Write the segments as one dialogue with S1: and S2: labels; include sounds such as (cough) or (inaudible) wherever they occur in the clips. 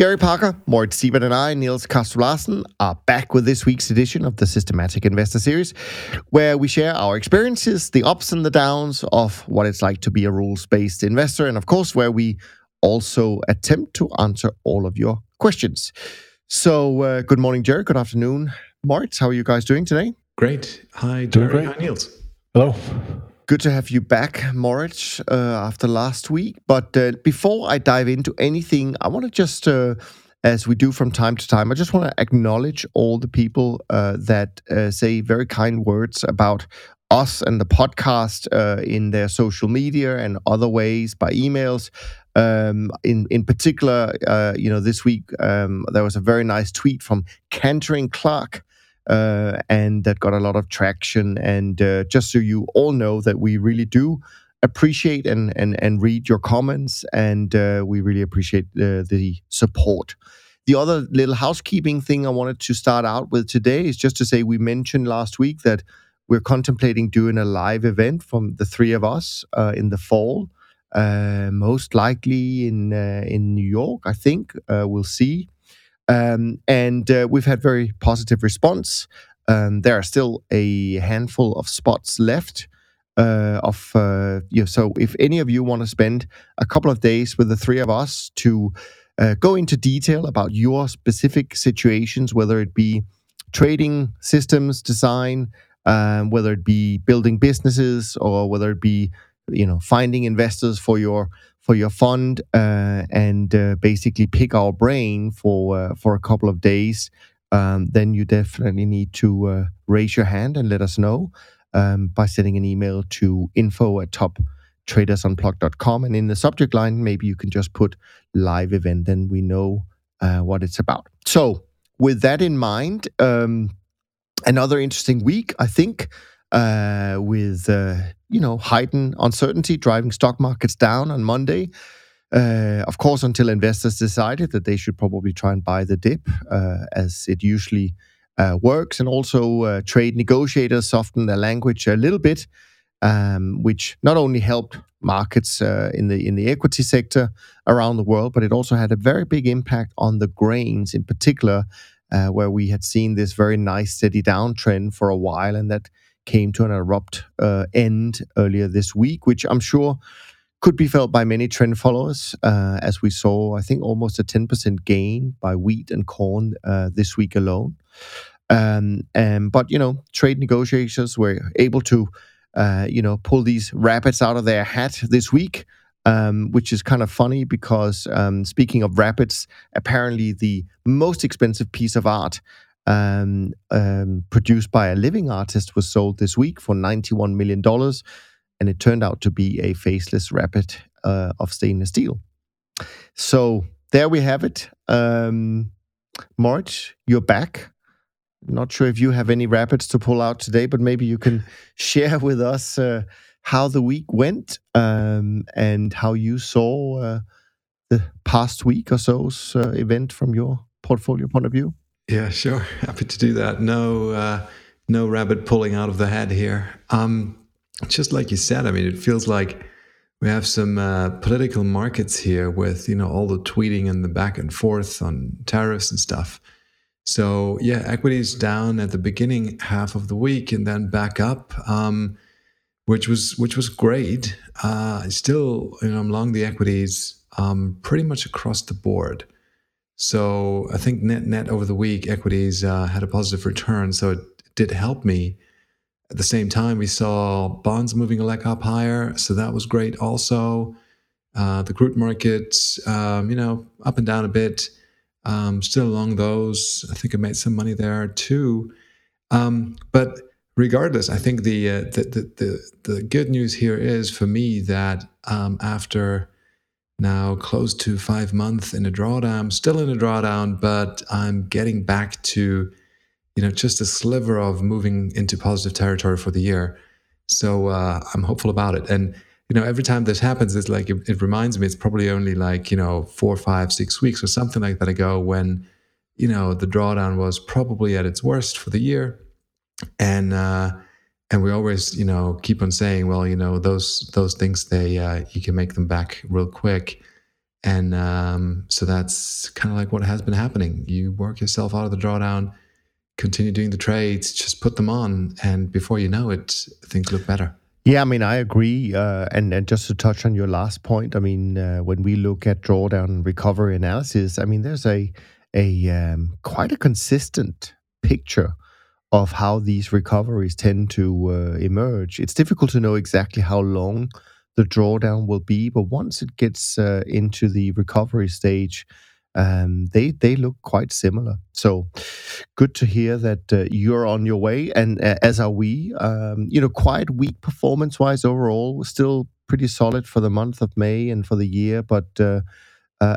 S1: Jerry Parker, Moritz Siebert, and I, Niels Kaastrup are back with this week's edition of the Systematic Investor Series, where we share our experiences, the ups and the downs of what it's like to be a rules based investor, and of course, where we also attempt to answer all of your questions. So, uh, good morning, Jerry. Good afternoon, Moritz. How are you guys doing today?
S2: Great. Hi, Jerry. Hi, Niels.
S3: Hello.
S1: Good to have you back, Moritz, uh, after last week. But uh, before I dive into anything, I want to just, uh, as we do from time to time, I just want to acknowledge all the people uh, that uh, say very kind words about us and the podcast uh, in their social media and other ways by emails. Um, in in particular, you know, this week um, there was a very nice tweet from Cantering Clark and that got a lot of traction. And uh, just so you all know that we really do appreciate and and and read your comments, and uh, we really appreciate uh, the support. The other little housekeeping thing I wanted to start out with today is just to say we mentioned last week that we're contemplating doing a live event from the three of us uh, in the fall. Uh, most likely in in New York, I think. we'll see. Um, and uh, we've had very positive response. Um, there are still a handful of spots left. Uh, of uh, you know, so if any of you want to spend a couple of days with the three of us to uh, go into detail about your specific situations, whether it be trading systems design, um, whether it be building businesses, or whether it be you know finding investors for your for your fund uh, and uh, basically pick our brain for uh, for a couple of days, um, then you definitely need to uh, raise your hand and let us know um, by sending an email to info at toptradersunplugged.com. And in the subject line, maybe you can just put live event, then we know uh, what it's about. So, with that in mind, um, another interesting week, I think uh, with uh, you know heightened uncertainty driving stock markets down on Monday. Uh, of course, until investors decided that they should probably try and buy the dip, uh, as it usually uh, works, and also uh, trade negotiators softened their language a little bit, um, which not only helped markets in the in the equity sector around the world, but it also had a very big impact on the grains, in particular, where we had seen this very nice steady downtrend for a while, and that came to an abrupt uh, end earlier this week, which I'm sure could be felt by many trend followers, uh, as we saw, I think, almost a 10% gain by wheat and corn uh, this week alone. Um, and, but, you know, trade negotiators were able to, uh, you know, pull these rabbits out of their hat this week. Um, which is kind of funny because um, speaking of rabbits, apparently the most expensive piece of art um, um, produced by a living artist, was sold this week for $91 million. And it turned out to be a faceless rabbit uh, of stainless steel. So there we have it. Um, Moritz, you're back. Not sure if you have any rabbits to pull out today, but maybe you can (laughs) share with us uh, how the week went um, and how you saw uh, the past week or so's uh, event from your portfolio point of view.
S2: Yeah, sure. (laughs) Happy to do that. No, uh, no rabbit pulling out of the head here. Um, just like you said, I mean, it feels like we have some uh, political markets here with you know all the tweeting and the back and forth on tariffs and stuff. So yeah, equities down at the beginning half of the week and then back up, um, which was which was great. Uh, still, you know, I'm long the equities um, pretty much across the board. So I think net net over the week, equities uh, had a positive return. So it did help me. At the same time, we saw bonds moving a leg up higher, so that was great. Also, uh, the crude markets, um, you know, up and down a bit, um, still along those. I think I made some money there too. Um, but regardless, I think the, uh, the, the the the good news here is for me that um, after now close to five months in a drawdown, still in a drawdown, but I'm getting back to, you know, just a sliver of moving into positive territory for the year. So uh, I'm hopeful about it. And you know, every time this happens, it's like it, it, reminds me. It's probably only like you know four, five, six weeks or something like that ago when you know the drawdown was probably at its worst for the year, and uh, and we always you know keep on saying, well, you know, those those things they uh, you can make them back real quick, and um, so that's kind of like what has been happening. You work yourself out of the drawdown, continue doing the trades, just put them on, and before you know it, things look better.
S1: Yeah, I mean, I agree. Uh, and, and just to touch on your last point, I mean, uh, when we look at drawdown recovery analysis, I mean, there's a a um, quite a consistent picture of how these recoveries tend to uh, emerge. It's difficult to know exactly how long the drawdown will be, but once it gets uh, into the recovery stage, um, they they look quite similar. So good to hear that uh, you're on your way, and uh, as are we. Um, you know, quite weak performance wise overall. Still pretty solid for the month of May and for the year, but. Uh,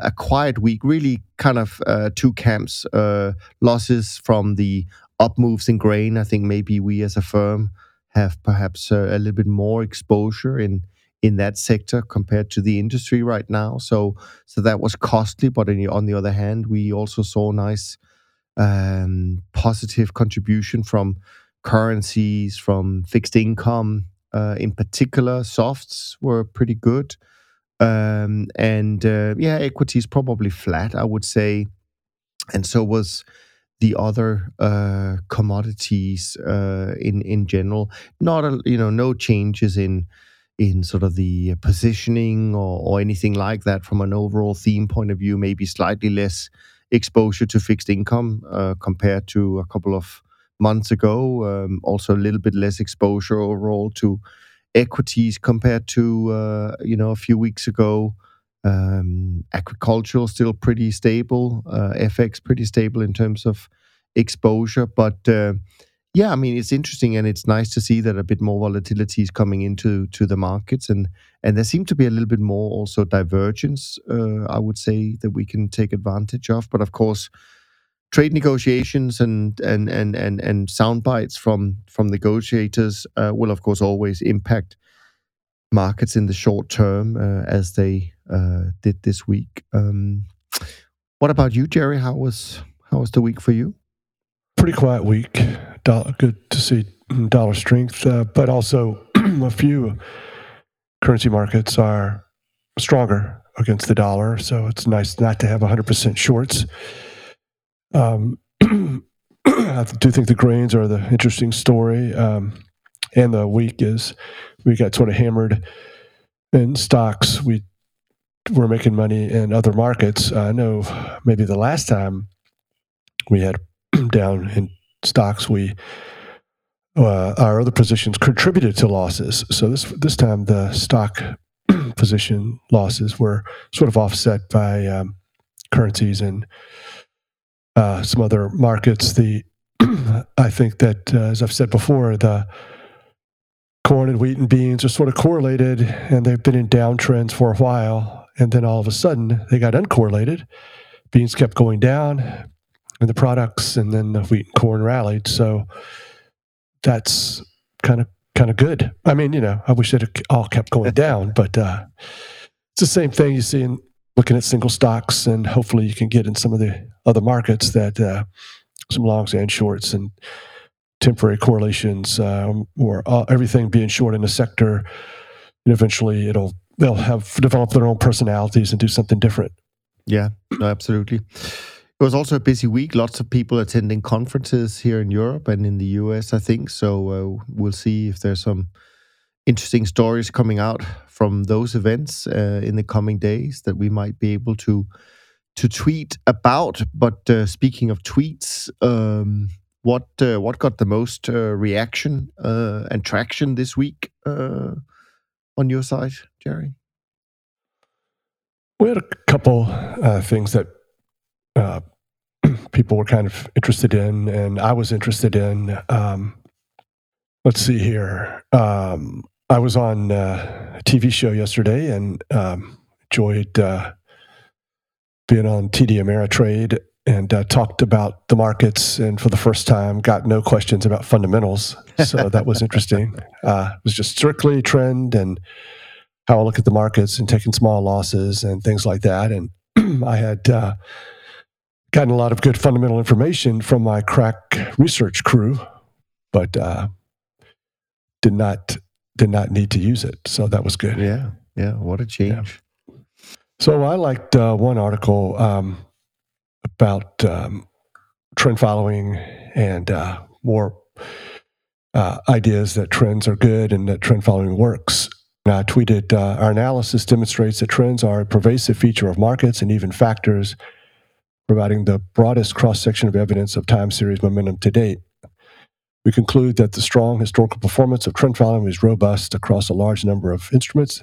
S1: a quiet week, really kind of uh, two camps. Uh, losses from the up moves in grain. I think maybe we as a firm have perhaps a little bit more exposure in in that sector compared to the industry right now. So so that was costly, but on the other hand, we also saw nice um, positive contribution from currencies, from fixed income. Uh, in particular, softs were pretty good, um, and uh, yeah, equities probably flat, I would say, and so was the other uh, commodities uh, in in general. Not a, you know no changes in in sort of the positioning or, or anything like that from an overall theme point of view, maybe slightly less exposure to fixed income uh, compared to a couple of months ago. Um, also, a little bit less exposure overall to equities compared to uh, you know a few weeks ago. Um, agricultural still pretty stable. Uh, FX pretty stable in terms of exposure, but uh, yeah, I mean it's interesting and it's nice to see that a bit more volatility is coming into to the markets and and there seemed to be a little bit more also divergence. Uh, I would say that we can take advantage of, but of course, trade negotiations and and and and and sound bites from from negotiators uh, will of course always impact markets in the short term uh, as they did this week. Um, what about you, Jerry? How was how was the week for you?
S3: Pretty quiet week dollar, good to see dollar strength, uh, but also (clears throat) a few currency markets are stronger against the dollar. So it's nice not to have 100% shorts. Um, (clears throat) I do think the grains are the interesting story. Um, and the week is we got sort of hammered in stocks. We were making money in other markets. I know maybe the last time we had (clears throat) down in stocks we uh, our other positions contributed to losses. So this this time the stock (clears throat) position losses were sort of offset by um, currencies and uh, some other markets. The (clears throat) I think that uh, as I've said before, the corn and wheat and beans are sort of correlated, and they've been in downtrends for a while, and then all of a sudden they got uncorrelated. Beans kept going down, and the products, and then the wheat and corn rallied. So that's kind of kind of good. I mean, you know, I wish it all kept going (laughs) down, but uh, it's the same thing you see in looking at single stocks, and hopefully you can get in some of the other markets that uh, some longs and shorts and temporary correlations, um, or uh, everything being short in a sector. And eventually, it'll they'll have develop their own personalities and do something different.
S1: Yeah, no, absolutely. It was also a busy week. Lots of people attending conferences here in Europe and in the US, I think. So uh, we'll see if there's some interesting stories coming out from those events uh, in the coming days that we might be able to to tweet about. But uh, speaking of tweets, um, what uh, what got the most uh, reaction uh, and traction this week on your side, Jerry?
S3: We had a couple things that uh, (clears throat) people were kind of interested in, and I was interested in. Um, let's see here. Um, I was on uh, a TV show yesterday and um, enjoyed uh, being on TD Ameritrade and uh, talked about the markets and for the first time got no questions about fundamentals. So that was interesting. (laughs) Uh, it was just strictly trend and how I look at the markets and taking small losses and things like that. And (clears throat) I had uh, gotten a lot of good fundamental information from my crack research crew, but uh, did not did not need to use it. So that was good.
S1: Yeah, yeah. What a change.
S3: Yeah. So I liked uh, one article um, about um, trend following and uh, more uh, ideas that trends are good and that trend following works. And I tweeted, uh, Our analysis demonstrates that trends are a pervasive feature of markets and even factors, providing the broadest cross section of evidence of time series momentum to date. We conclude that the strong historical performance of trend following is robust across a large number of instruments.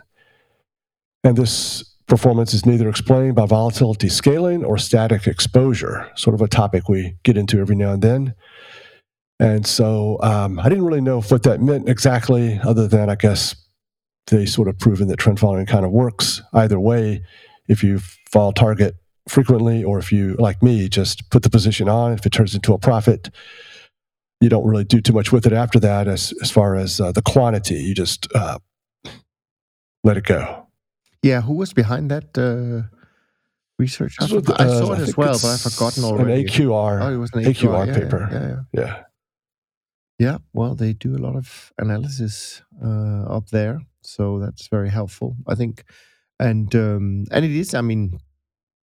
S3: And this performance is neither explained by volatility scaling or static exposure, sort of a topic we get into every now and then. And so um, I didn't really know what that meant exactly, other than I guess they sort of proven that trend following kind of works either way. If you vol target frequently, or if you, like me, just put the position on, if it turns into a profit, you don't really do too much with it after that as, as far as uh, the quantity. You just uh, let it go.
S1: Yeah, who was behind that uh, research? I, I saw uh, it as well, but I've forgotten already.
S3: An AQR.
S1: Oh, it was an
S3: AQR,
S1: AQR yeah,
S3: paper.
S1: Yeah, yeah,
S3: yeah.
S1: Yeah, well, they do a lot of analysis uh, up there, so that's very helpful, I think. And um, and it is, I mean,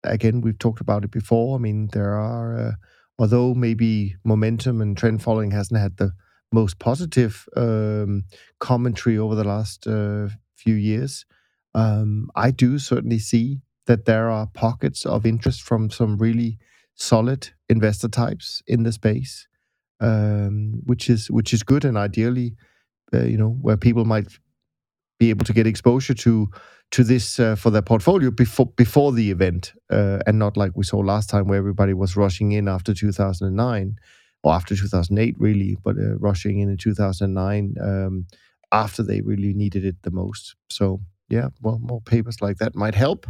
S1: again, we've talked about it before. I mean, there are, uh, although maybe momentum and trend following hasn't had the most positive um, commentary over the last uh, few years, um, I do certainly see that there are pockets of interest from some really solid investor types in the space, um, which is which is good and ideally, uh, you know, where people might be able to get exposure to to this uh, for their portfolio before before the event, uh, and not like we saw last time where everybody was rushing in after 2009 or after 2008, really, but uh, rushing in in 2009 um, after they really needed it the most. So yeah, well, more papers like that might help.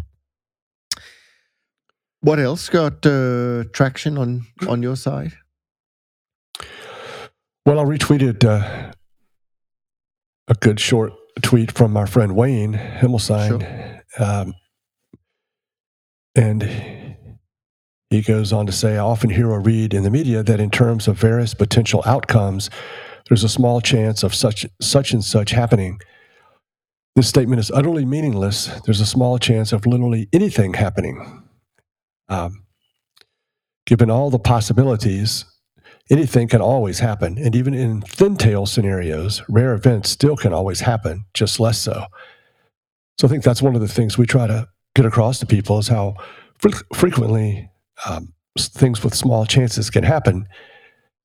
S1: What else got uh, traction on on your side?
S3: Well, I retweeted uh, a good short tweet from our friend Wayne Himelsein, sure. um, and he goes on to say, "I often hear or read in the media that in terms of various potential outcomes, there's a small chance of such such and such happening." This statement is utterly meaningless. There's a small chance of literally anything happening. Um, given all the possibilities, anything can always happen. And even in thin tail scenarios, rare events still can always happen, just less so. So I think that's one of the things we try to get across to people is how fre- frequently um, things with small chances can happen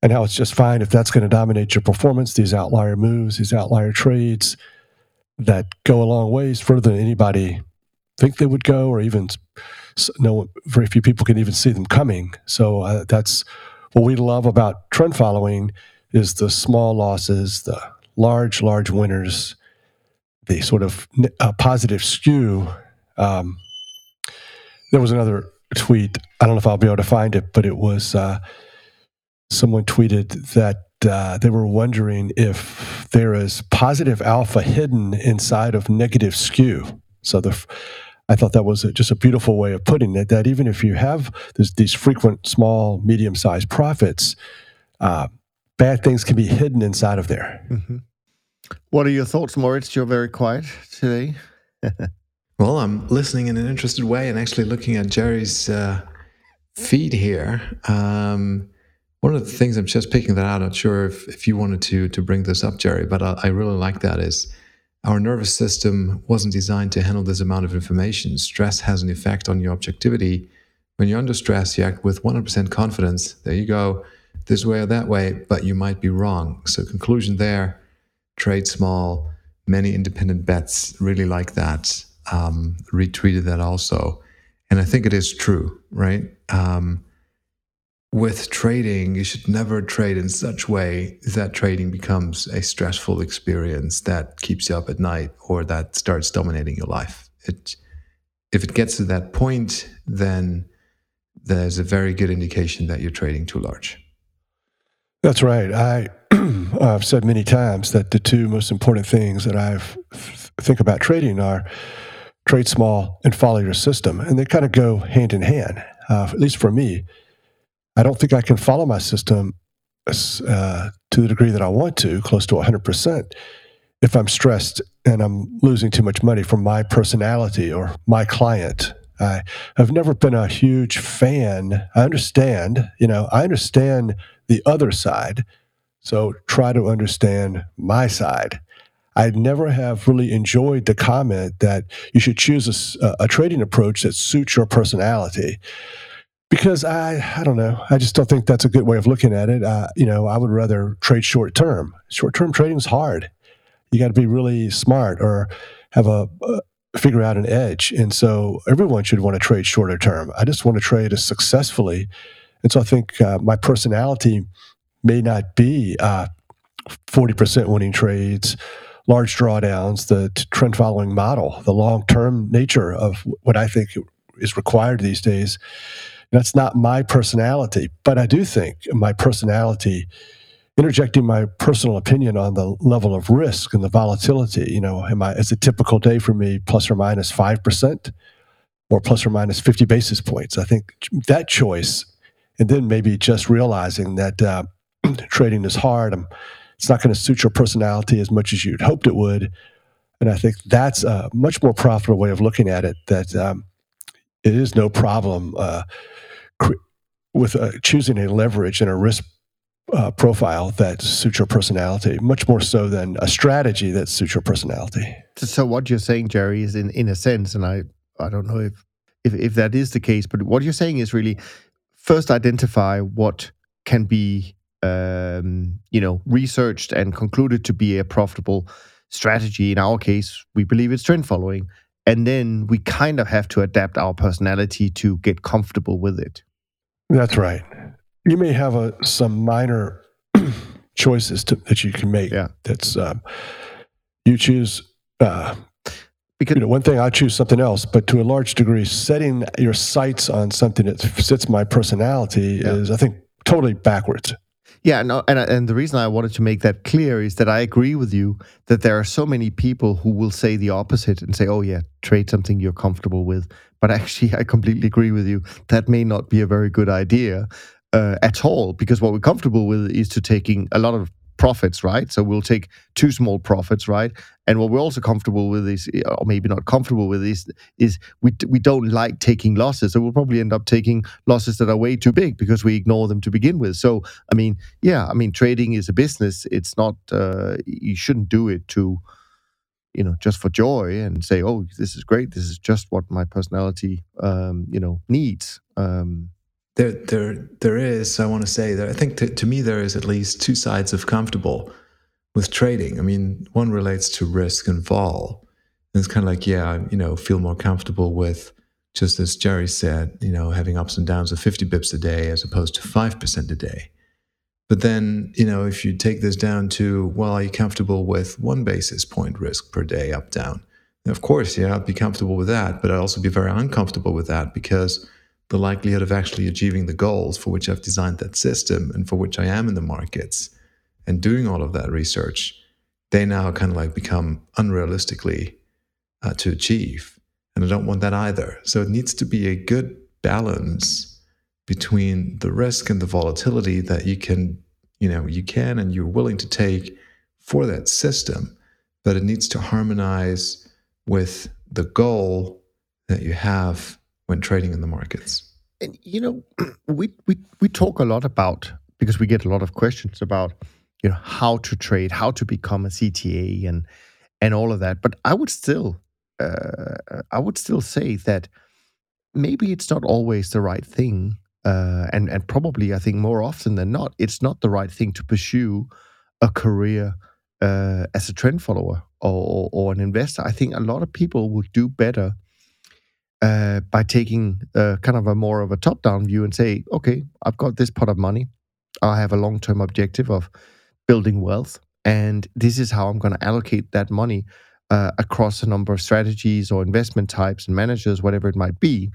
S3: and how it's just fine if that's going to dominate your performance, these outlier moves, these outlier trades that go a long ways further than anybody think they would go, or even no, very few people can even see them coming. So uh, that's what we love about trend following is the small losses, the large, large winners, the sort of uh, positive skew. Um, there was another tweet. I don't know if I'll be able to find it, but it was uh, someone tweeted that uh, they were wondering if there is positive alpha hidden inside of negative skew. So the, I thought that was a, just a beautiful way of putting it. That even if you have this, these frequent small, medium-sized profits, uh, bad things can be hidden inside of there.
S1: Mm-hmm. What are your thoughts, Moritz? You're very quiet today. (laughs)
S2: well, I'm listening in an interested way and actually looking at Jerry's uh, feed here. Um, one of the things I'm just picking that out, I'm not sure if, if you wanted to to bring this up, Jerry, but I, I really like that is our nervous system wasn't designed to handle this amount of information. Stress has an effect on your objectivity. When you're under stress, you act with 100% confidence. There you go, this way or that way, but you might be wrong. So, conclusion there trade small, many independent bets really like that. Um, retweeted that also. And I think it is true, right? Um, with trading, you should never trade in such way that trading becomes a stressful experience that keeps you up at night or that starts dominating your life. It, if it gets to that point, then there's a very good indication that you're trading too large.
S3: That's right. I (clears throat) I've said many times that the two most important things that I've think about trading are trade small and follow your system, and they kind of go hand in hand. Uh, at least for me, I don't think I can follow my system uh, to the degree that I want to, close to 100%, if I'm stressed and I'm losing too much money from my personality or my client. I have never been a huge fan. I understand, you know, I understand the other side. So try to understand my side. I never have really enjoyed the comment that you should choose a, a trading approach that suits your personality because I I don't know I just don't think that's a good way of looking at it. Uh, you know, I would rather trade short term. Short term trading is hard. You got to be really smart or have a uh, figure out an edge. And so everyone should want to trade shorter term. I just want to trade as successfully. And so I think uh, my personality may not be uh, forty percent winning trades. Large drawdowns, the trend following model, the long term nature of what I think is required these days that's not my personality, but I do think my personality, interjecting my personal opinion on the level of risk and the volatility. You know, am I is a typical day for me plus or minus five percent, or plus or minus fifty basis points? I think that choice, and then maybe just realizing that uh, (clears throat) trading is hard. I'm, it's not going to suit your personality as much as you'd hoped it would. And I think that's a much more profitable way of looking at it. That um, it is no problem uh, with uh, choosing a leverage and a risk uh, profile that suits your personality, much more so than a strategy that suits your personality.
S1: So what you're saying, Jerry, is in, in a sense, and I, I don't know if, if, if that is the case, but what you're saying is really first identify what can be um, you know researched and concluded to be a profitable strategy. In our case, we believe it's trend following, and then we kind of have to adapt our personality to get comfortable with it.
S3: That's right. You may have a, some minor (clears throat) choices to, that you can make.
S1: Yeah.
S3: That's um, you choose. Uh, because you know, one thing I choose something else, but to a large degree, setting your sights on something that fits my personality yeah. is, I think, totally backwards.
S1: Yeah, no, and and the reason I wanted to make that clear is that I agree with you that there are so many people who will say the opposite and say, "Oh yeah, trade something you're comfortable with." But actually, (laughs) I completely agree with you. That may not be a very good idea uh, at all because what we're comfortable with is to taking a lot of profits, right? So we'll take two small profits, right? And what we're also comfortable with is, or maybe not comfortable with, is is we we don't like taking losses. So we'll probably end up taking losses that are way too big because we ignore them to begin with. So I mean, yeah, I mean, trading is a business. It's not. Uh, you shouldn't do it to, you know, just for joy and say, oh, this is great. This is just what my personality, um, you know, needs. Um,
S2: there there there is i want to say that i think to, to me there is at least two sides of comfortable with trading. I mean one relates to risk and vol. And it's kind of like yeah I, you know feel more comfortable with just as jerry said you know having ups and downs of 50 bips a day as opposed to 5% a day. But then you know if you take this down to well are you comfortable with one basis point risk per day up down? And of course yeah i'd be comfortable with that but i'd also be very uncomfortable with that because the likelihood of actually achieving the goals for which I've designed that system and for which I am in the markets and doing all of that research, they now kind of like become unrealistically uh, to achieve. And I don't want that either. So it needs to be a good balance between the risk and the volatility that you can, you know, you can and you're willing to take for that system, but it needs to harmonize with the goal that you have when trading in the markets?
S1: And you know, (clears throat) we we we talk a lot about because we get a lot of questions about you know how to trade, how to become a CTA, and and all of that. But I would still uh, I would still say that maybe it's not always the right thing, uh, and and probably I think more often than not, it's not the right thing to pursue a career uh, as a trend follower or, or an investor. I think a lot of people would do better uh, by taking uh, kind of a more of a top down view and say, okay, I've got this pot of money. I have a long term objective of building wealth. And this is how I'm going to allocate that money uh, across a number of strategies or investment types and managers, whatever it might be.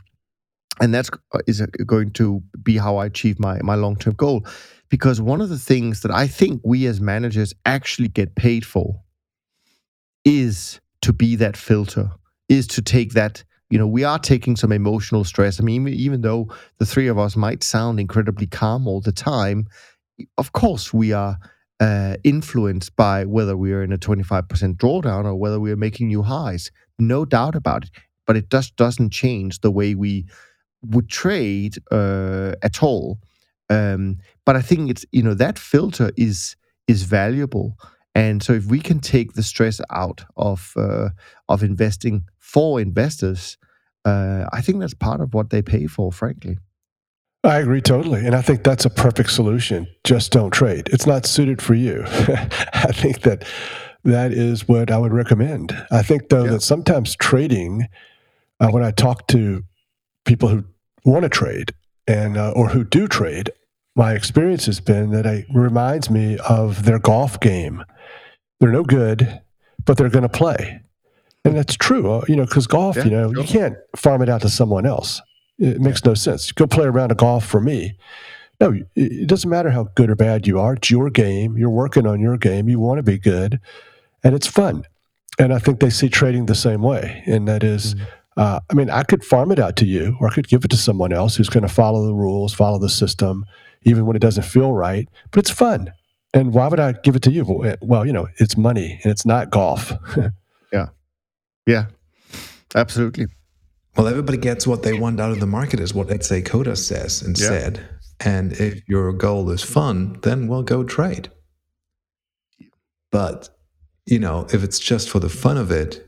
S1: And that's uh, is going to be how I achieve my, my long term goal. Because one of the things that I think we as managers actually get paid for is to be that filter is to take that you know we are taking some emotional stress. I mean even though the three of us might sound incredibly calm all the time of course we are uh, influenced by whether we are in a 25% drawdown or whether we are making new highs. No doubt about it. But it just doesn't change the way we would trade uh, at all. Um, but i think it's you know that filter is is valuable and so if we can take the stress out of uh, of investing for investors, uh, I think that's part of what they pay for, frankly.
S3: I agree totally. And I think that's a perfect solution. Just don't trade. It's not suited for you. (laughs) I think that that is what I would recommend. I think, though, yeah. that sometimes trading, uh, when I talk to people who want to trade and uh, or who do trade, my experience has been that it reminds me of their golf game. They're no good, but they're going to play. And that's true, uh, you know, because golf, yeah, you know, sure. you can't farm it out to someone else. It makes no sense. Go play around a golf for me. No, it doesn't matter how good or bad you are. It's your game. You're working on your game. You want to be good, and it's fun. And I think they see trading the same way. And that is, mm-hmm. uh, I mean, I could farm it out to you, or I could give it to someone else who's going to follow the rules, follow the system, even when it doesn't feel right. But it's fun. And why would I give it to you? Well, you know, it's money and it's not golf. (laughs)
S1: yeah. Yeah. Absolutely.
S2: Well, everybody gets what they want out of the market, is what Ed Seykota says instead. Yeah. And if your goal is fun, then we'll go trade. But, you know, if it's just for the fun of it,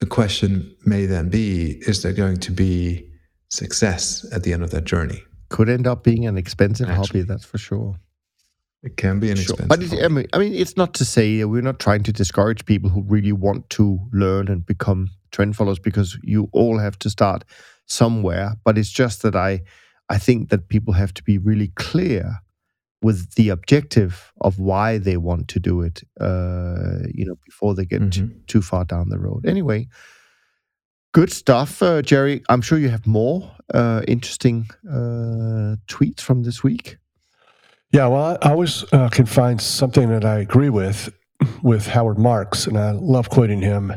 S2: the question may then be is there going to be success at the end of that journey?
S1: Could end up being an expensive Actually. hobby, that's for sure.
S2: It can be an sure. expensive.
S1: But it, I, mean, I mean, it's not to say we're not trying to discourage people who really want to learn and become trend followers because you all have to start somewhere. But it's just that I, I think that people have to be really clear with the objective of why they want to do it. Uh, you know, before they get mm-hmm. too, too far down the road. Anyway, good stuff, uh, Jerry. I'm sure you have more uh, interesting uh, tweets from this week.
S3: Yeah, well, I always uh, can find something that I agree with with Howard Marks, and I love quoting him.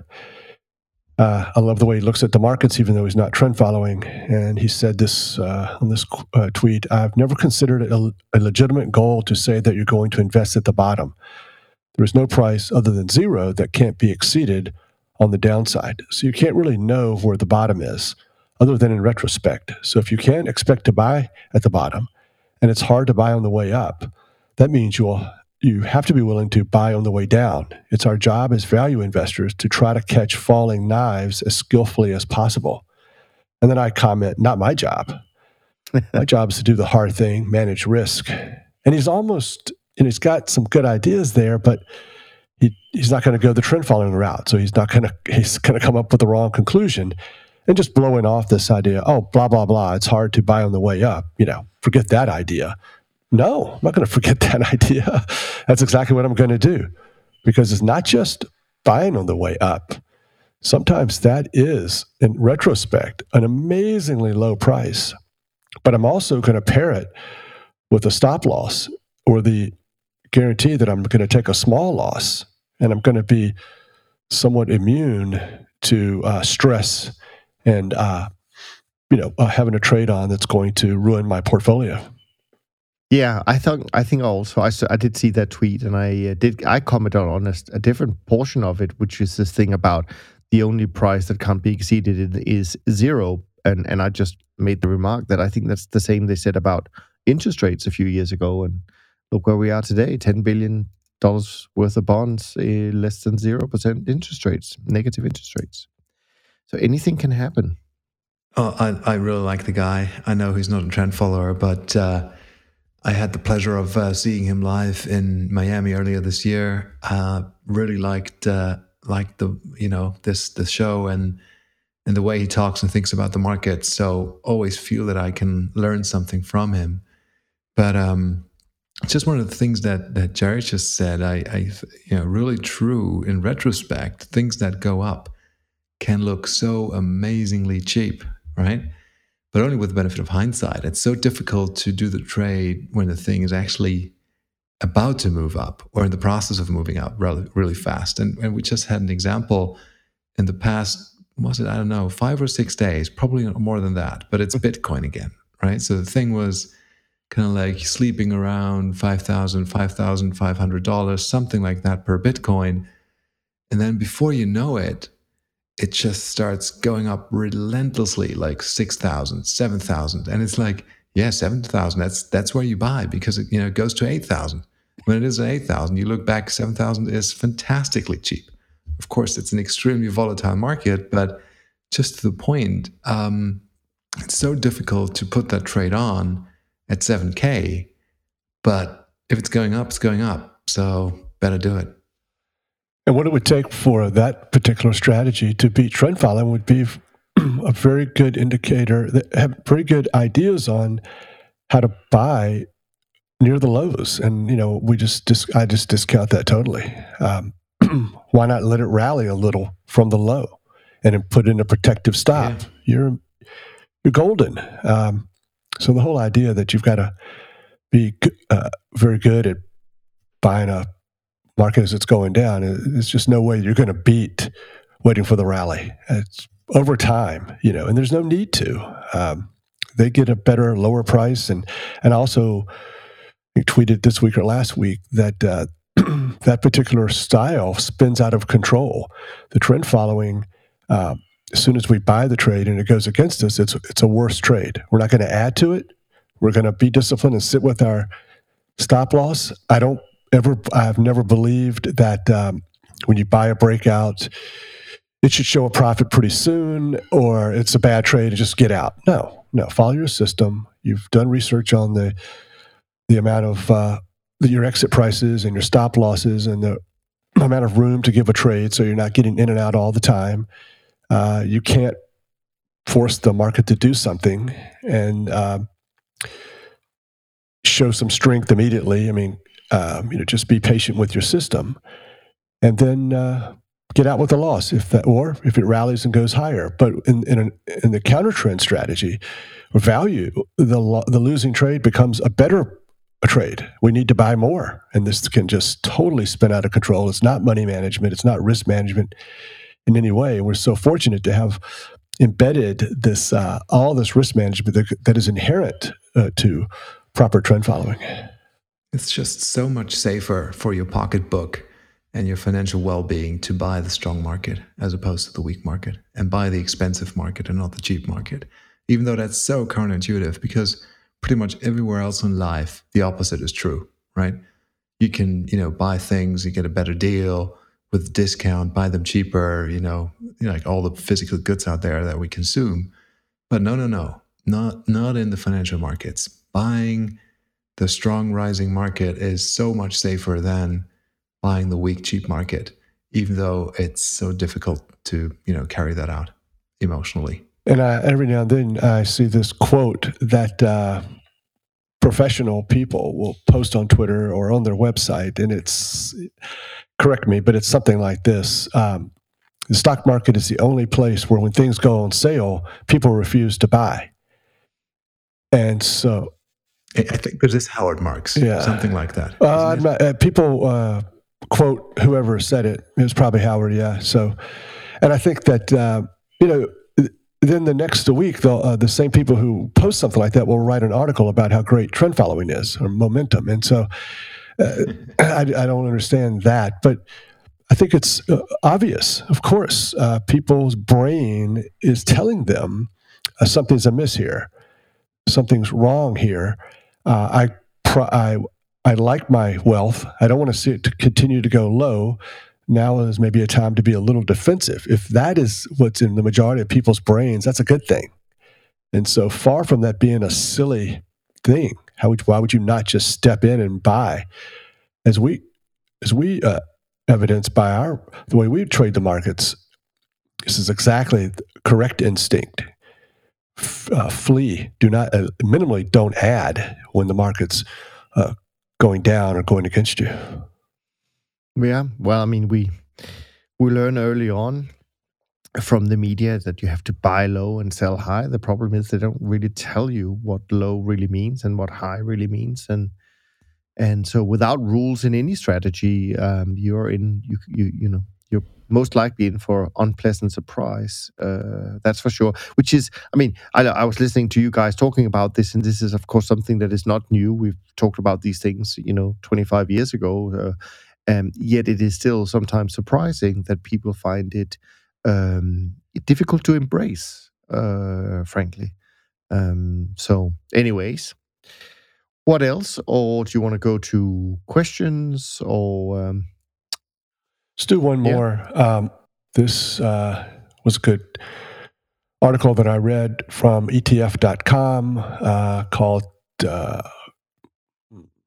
S3: Uh, I love the way he looks at the markets, even though he's not trend following. And he said this uh, on this uh, tweet I've never considered it a, a legitimate goal to say that you're going to invest at the bottom. There is no price other than zero that can't be exceeded on the downside. So you can't really know where the bottom is other than in retrospect. So if you can't expect to buy at the bottom, and it's hard to buy on the way up, that means you'll you have to be willing to buy on the way down. It's our job as value investors to try to catch falling knives as skillfully as possible. And then I comment, not my job. (laughs) my job is to do the hard thing, manage risk. And he's almost, and he's got some good ideas there, but he, he's not going to go the trend following route. So he's not going to, he's going to come up with the wrong conclusion and just blowing off this idea, oh, blah, blah, blah. It's hard to buy on the way up. You know, forget that idea. No, I'm not going (laughs) to forget that idea. That's exactly what I'm going to do because it's not just buying on the way up. Sometimes that is, in retrospect, an amazingly low price. But I'm also going to pair it with a stop loss or the guarantee that I'm going to take a small loss and I'm going to be somewhat immune to uh, stress and uh, you know uh, having a trade on that's going to ruin my portfolio.
S1: Yeah, I thought I think also I, I did see that tweet and I uh, did I commented on a, a, different portion of it, which is this thing about the only price that can't be exceeded is zero, and and I just made the remark that I think that's the same they said about interest rates a few years ago, and look where we are today, ten billion dollars worth of bonds, uh, less than zero percent interest rates, negative interest rates. So anything can happen.
S2: Oh, I, I really like the guy. I know he's not a trend follower, but uh, I had the pleasure of uh, seeing him live in Miami earlier this year. Uh, really liked uh, liked the you know this the show and and the way he talks and thinks about the market. So always feel that I can learn something from him. But um, just one of the things that that Jerry just said. I, I you know really true in retrospect. Things that go up can look so amazingly cheap, right? But only with the benefit of hindsight. It's so difficult to do the trade when the thing is actually about to move up or in the process of moving up really, really fast. And, and we just had an example in the past, was it, I don't know, five or six days, probably more than that, but it's mm-hmm. Bitcoin again, right? So the thing was kind of like sleeping around $5,000, $5,500, something like that per Bitcoin. And then before you know it, it just starts going up relentlessly, like 6,000, 7,000. And it's like, yeah, 7,000, that's, that's where you buy because it, you know, it goes to 8,000. When it is at 8,000, you look back, 7,000 is fantastically cheap. Of course, it's an extremely volatile market, but just to the point, um, it's so difficult to put that trade on at 7K. But if it's going up, it's going up. So better do it.
S3: And what it would take for that particular strategy to beat trend following would be (clears throat) a very good indicator that have pretty good ideas on how to buy near the lows. And you know, we just, just I just discount that totally. Um, (clears throat) why not let it rally a little from the low and then put in a protective stop? Yeah. You're you're golden. Um, so the whole idea that you've got to be uh, very good at buying a market as it's going down, there's just no way you're going to beat waiting for the rally. It's over time, you know, and there's no need to. Um, they get a better, lower price, and and also tweeted this week or last week that uh, (clears throat) that particular style spins out of control. The trend following. Uh, as soon as we buy the trade and it goes against us, it's it's a worse trade. We're not going to add to it. We're going to be disciplined and sit with our stop loss. I don't ever. I've never believed that um, when you buy a breakout, it should show a profit pretty soon, or it's a bad trade and just get out. No, no. Follow your system. You've done research on the the amount of uh, your exit prices and your stop losses and the amount of room to give a trade, so you're not getting in and out all the time uh, you can't force the market to do something and uh, show some strength immediately. I mean, um, you know, just be patient with your system, and then uh, get out with a loss if that, or if it rallies and goes higher. But in in, an, in the counter trend strategy, value the the losing trade becomes a better a trade. We need to buy more, and this can just totally spin out of control. It's not money management. It's not risk management in any way. We're so fortunate to have embedded this uh, all this risk management that, that is inherent uh, to proper trend following.
S2: It's just so much safer for your pocketbook and your financial well-being to buy the strong market as opposed to the weak market and buy the expensive market and not the cheap market. Even though that's so counterintuitive because pretty much everywhere else in life the opposite is true, right? You can, you know, buy things, you get a better deal, with discount, buy them cheaper, you know, you know, like all the physical goods out there that we consume. But no, no, no, not not in the financial markets. Buying the strong rising market is so much safer than buying the weak cheap market, even though it's so difficult to, you know, carry that out emotionally.
S3: And uh, every now and then I see this quote that uh, professional people will post on Twitter or on their website, and it's correct me, but it's something like this. Um, the stock market is the only place where when things go on sale, people refuse to buy. And so.
S2: I think there's this is Howard Marks, yeah. something like that.
S3: Uh, not, uh, people uh, quote whoever said it. It was probably Howard, yeah. So, and I think that, uh, you know, then the next week, uh, the same people who post something like that will write an article about how great trend following is or momentum. And so uh, (clears throat) I, I, don't understand that, but I think it's uh, obvious. Of course, uh, people's brain is telling them uh, something's amiss here, something's wrong here. Uh, I, I, I like my wealth. I don't want to see it to continue to go low. Now is maybe a time to be a little defensive. If that is what's in the majority of people's brains, that's a good thing. And so far from that being a silly thing, how would, why would you not just step in and buy? As we as we uh, evidence by our the way we trade the markets, this is exactly correct instinct. Uh, flee. Do not uh, minimally don't add when the market's uh, going down or going against you.
S1: Yeah. Well, I mean, we we learn early on from the media that you have to buy low and sell high. The problem is they don't really tell you what low really means and what high really means. And and so without rules in any strategy, um, you're in you you you know most likely in for unpleasant surprise. Uh, that's for sure. Which is, I mean, I, I, was listening to you guys talking about this, and this is, of course, something that is not new. We've talked about these things, you know, 25 years ago. Uh, and yet, it is still sometimes surprising that people find it um, difficult to embrace, uh, frankly. Um, so, anyways, what else? Or do you want to go to questions or? Um,
S3: Let's do one more. Yeah. Um, this uh, was a good article that I read from ETF.com uh, called uh,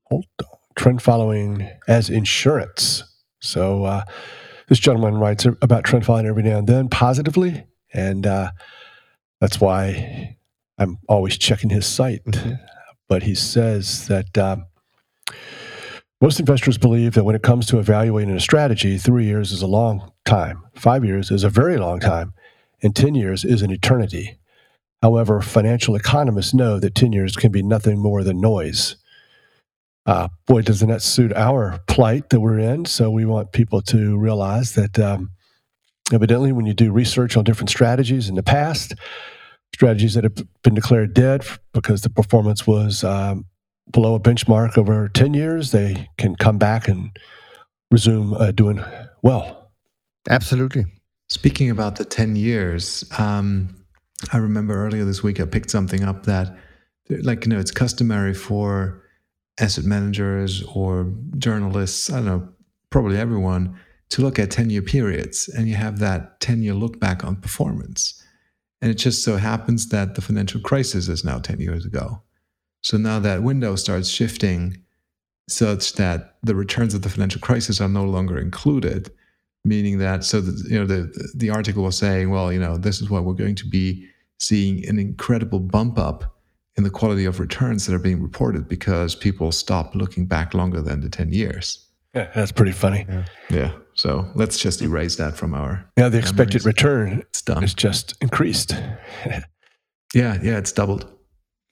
S3: hold on, Trend Following as Insurance. So uh, this gentleman writes about trend following every now and then positively, and uh, that's why I'm always checking his site. Mm-hmm. But he says that um, most investors believe that when it comes to evaluating a strategy, three years is a long time, five years is a very long time, and 10 years is an eternity. However, financial economists know that 10 years can be nothing more than noise. Uh, boy, doesn't that suit our plight that we're in? So we want people to realize that um, evidently, when you do research on different strategies in the past, strategies that have been declared dead because the performance was um, below a benchmark over 10 years, they can come back and resume uh, doing well.
S1: Absolutely.
S2: Speaking about the 10 years, um, I remember earlier this week I picked something up that, like, you know, it's customary for asset managers or journalists, I don't know, probably everyone, to look at 10 year periods and you have that 10 year look back on performance. And it just so happens that the financial crisis is now 10 years ago. So now that window starts shifting such that the returns of the financial crisis are no longer included, meaning that so that you know the the article was saying, well, you know, this is what we're going to be seeing an incredible bump up in the quality of returns that are being reported because people stop looking back longer than the 10 years.
S3: Yeah, that's pretty funny.
S2: Yeah. yeah. So let's just erase that from our.
S3: Yeah, the expected memories. return it's done. is just increased. (laughs)
S2: yeah, yeah, it's doubled.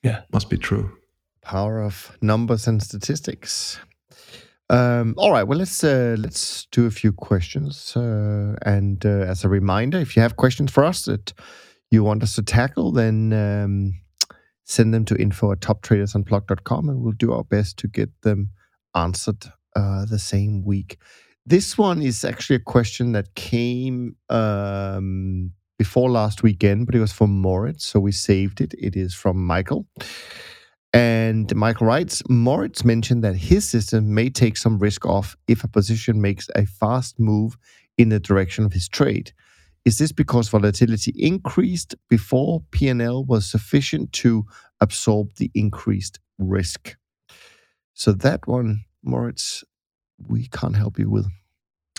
S3: Yeah.
S2: Must be true
S1: power of numbers and statistics. Um, all right, well let's uh, let's do a few questions. Uh, and uh, as a reminder, if you have questions for us that you want us to tackle, then um, send them to info at toptradersunplugged.com and we'll do our best to get them answered uh, the same week. This one is actually a question that came um, before last weekend, but it was from Moritz, so we saved it. It is from Michael. And Michael writes Moritz mentioned that his system may take some risk off if a position makes a fast move in the direction of his trade. Is this because volatility increased before PNL was sufficient to absorb the increased risk? So that one, Moritz, we can't help you with.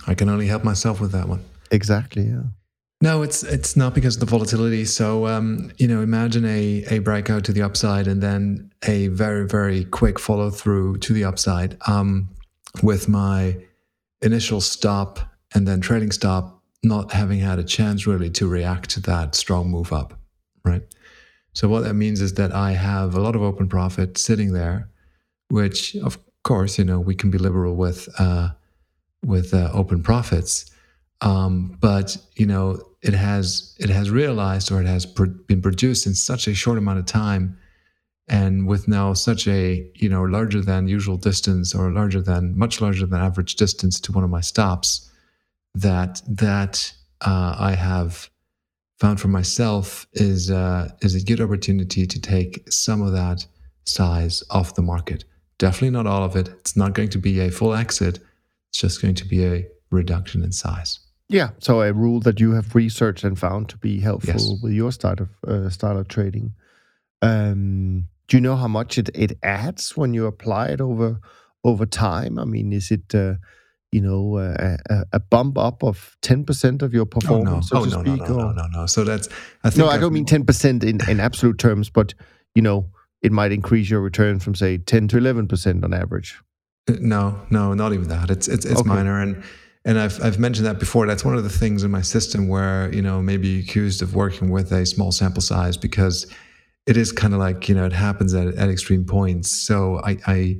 S2: I can only help myself with that one.
S1: Exactly, yeah.
S2: No, it's it's not because of the volatility. So um, you know, imagine a a breakout to the upside and then a very very quick follow through to the upside. Um, with my initial stop and then trading stop not having had a chance really to react to that strong move up, right? So what that means is that I have a lot of open profit sitting there, which of course you know we can be liberal with uh, with uh, open profits um, but you know, it has it has realized or it has pr- been produced in such a short amount of time, and with now such a you know larger than usual distance or larger than much larger than average distance to one of my stops, that that uh, I have found for myself is uh, is a good opportunity to take some of that size off the market. Definitely not all of it. It's not going to be a full exit. It's just going to be a reduction in size.
S1: Yeah, so a rule that you have researched and found to be helpful yes. with your start of uh, start of trading. Um, do you know how much it, it adds when you apply it over over time? I mean, is it uh, you know a, a, bump up of ten percent of your performance,
S2: oh, no.
S1: so
S2: oh, no, no, no, no, no, no. So that's
S1: I think no, I don't mean ten percent in, in absolute terms, but you know it might increase your return from say ten to eleven percent on average.
S2: Uh, no, no, not even that. It's it's it's okay. minor and and I've, I've mentioned that before. That's one of the things in my system where, you know, maybe accused of working with a small sample size because it is kind of like, you know, it happens at, at extreme points. So I, I,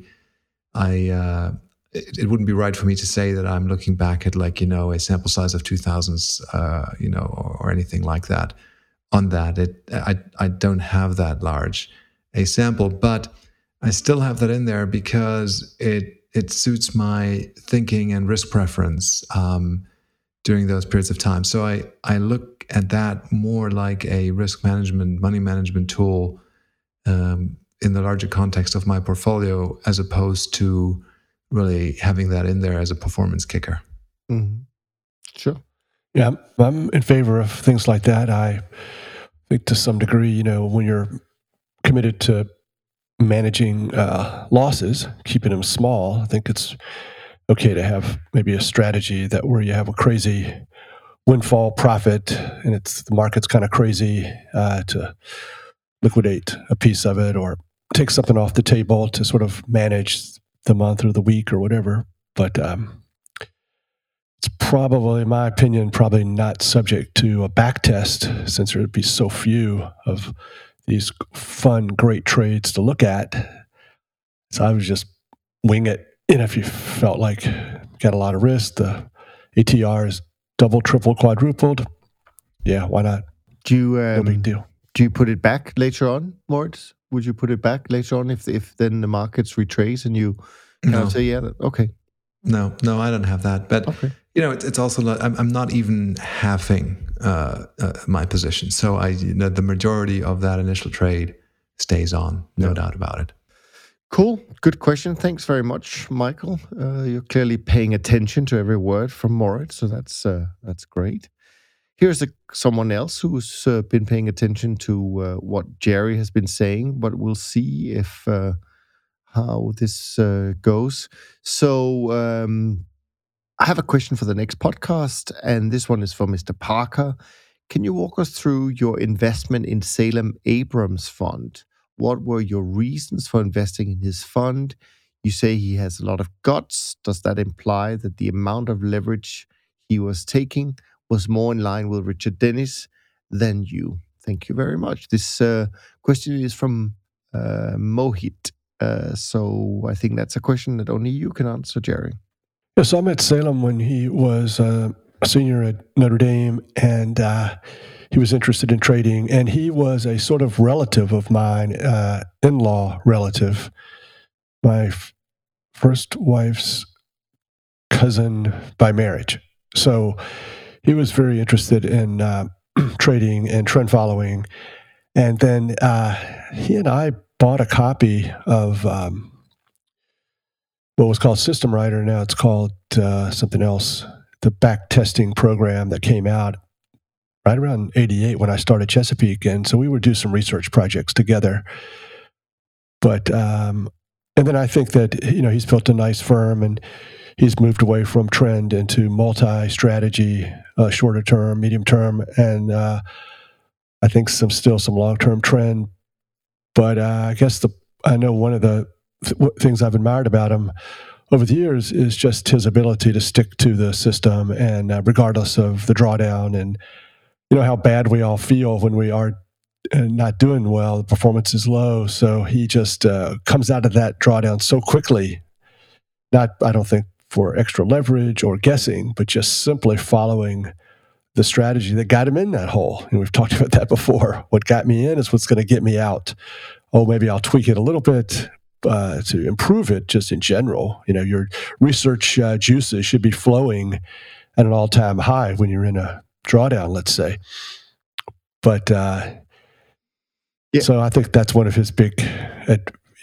S2: I, uh, it, it, wouldn't be right for me to say that I'm looking back at like you know a sample size of 2000s, uh, you know, or, or, anything like that. On that, it I I don't have that large a sample, but I still have that in there because it it suits my thinking and risk preference um, during those periods of time. So I I look at that more like a risk management, money management tool um, in the larger context of my portfolio, as opposed to really having that in there as a performance kicker.
S1: Mm-hmm. Sure.
S3: Yeah, I'm in favor of things like that. I think to some degree, you know, when you're committed to managing uh, losses, keeping them small, I think it's okay to have maybe a strategy that where you have a crazy windfall profit and it's the market's kind of crazy uh, to liquidate a piece of it or take something off the table to sort of manage the month or the week or whatever. But um, it's probably, in my opinion, probably not subject to a back test since there would be so few of these fun, great trades to look at. So I was just wing it. And if you felt like you got a lot of risk, the ATR is double, triple, quadrupled. Yeah, why not?
S1: Do you, um,
S3: no big deal.
S1: Do you put it back later on, Moritz? Would you put it back later on if if then the markets retrace and you kind no. of say, yeah, okay?
S2: No, no, I don't have that. But okay. you know, it's, it's also not, I'm, I'm not even halving uh, uh, my position. So I, you know, the majority of that initial trade stays on, no yeah. doubt about it.
S1: Cool. Good question. Thanks very much, Michael. Uh, you're clearly paying attention to every word from Moritz, so that's uh, that's great. Here's a, someone else who's uh, been paying attention to uh, what Jerry has been saying, but we'll see if uh, how this uh, goes. So um, I have a question for the next podcast, and this one is for Mr. Parker. Can you walk us through your investment in Salem Abraham's Fund? What were your reasons for investing in his fund? You say he has a lot of guts. Does that imply that the amount of leverage he was taking was more in line with Richard Dennis than you. Thank you very much. This uh, question is from uh, Mohit. Uh, so I think that's a question that only you can answer, Jerry.
S3: Yes, I met Salem when he was uh, a senior at Notre Dame, and uh, he was interested in trading. And he was a sort of relative of mine, uh, in-law relative, my f- first wife's cousin by marriage. So he was very interested in uh, (clears throat) trading and trend following. And then uh, he and I bought a copy of um, what was called System Writer. Now it's called uh, something else, the back testing program that came out right around 88 when I started Chesapeake. And so we would do some research projects together. But, um, and then I think that, you know, he's built a nice firm and he's moved away from trend into multi-strategy, uh, shorter term, medium term, and uh, I think some still some long term trend. But uh, I guess the I know one of the th- things I've admired about him over the years is just his ability to stick to the system and uh, regardless of the drawdown and you know how bad we all feel when we are uh, not doing well the performance is low so he just uh, comes out of that drawdown so quickly not i don't think for extra leverage or guessing, but just simply following the strategy that got him in that hole. And we've talked (laughs) about that before. What got me in is what's going to get me out. Oh, maybe I'll tweak it a little bit uh, to improve it just in general. You know, your research uh, juices should be flowing at an all time high when you're in a drawdown, let's say. But uh, yeah. so I think that's one of his big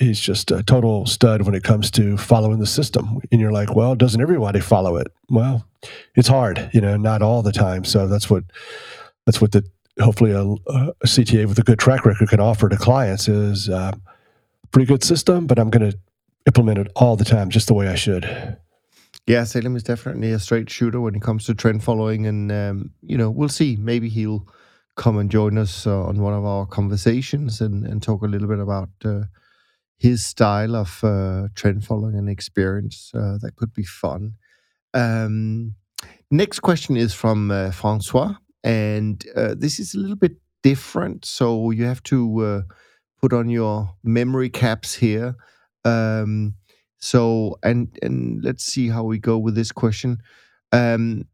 S3: he's just a total stud when it comes to following the system. And you're like, well, doesn't everybody follow it? Well, it's hard, you know, not all the time. So that's what that's what the hopefully a, a CTA with a good track record can offer to clients is uh, pretty good system, but I'm going to implement it all the time, just the way I should.
S1: Yeah, Salem is definitely a straight shooter when it comes to trend following, and um, you know, we'll see. Maybe he'll come and join us uh, on one of our conversations and, and talk a little bit about uh, his style of uh, trend following and experience. Uh, that could be fun. Um, next question is from uh, Francois, and uh, this is a little bit different. So you have to put on your memory caps here. Um, So, and and let's see how we go with this question. Um,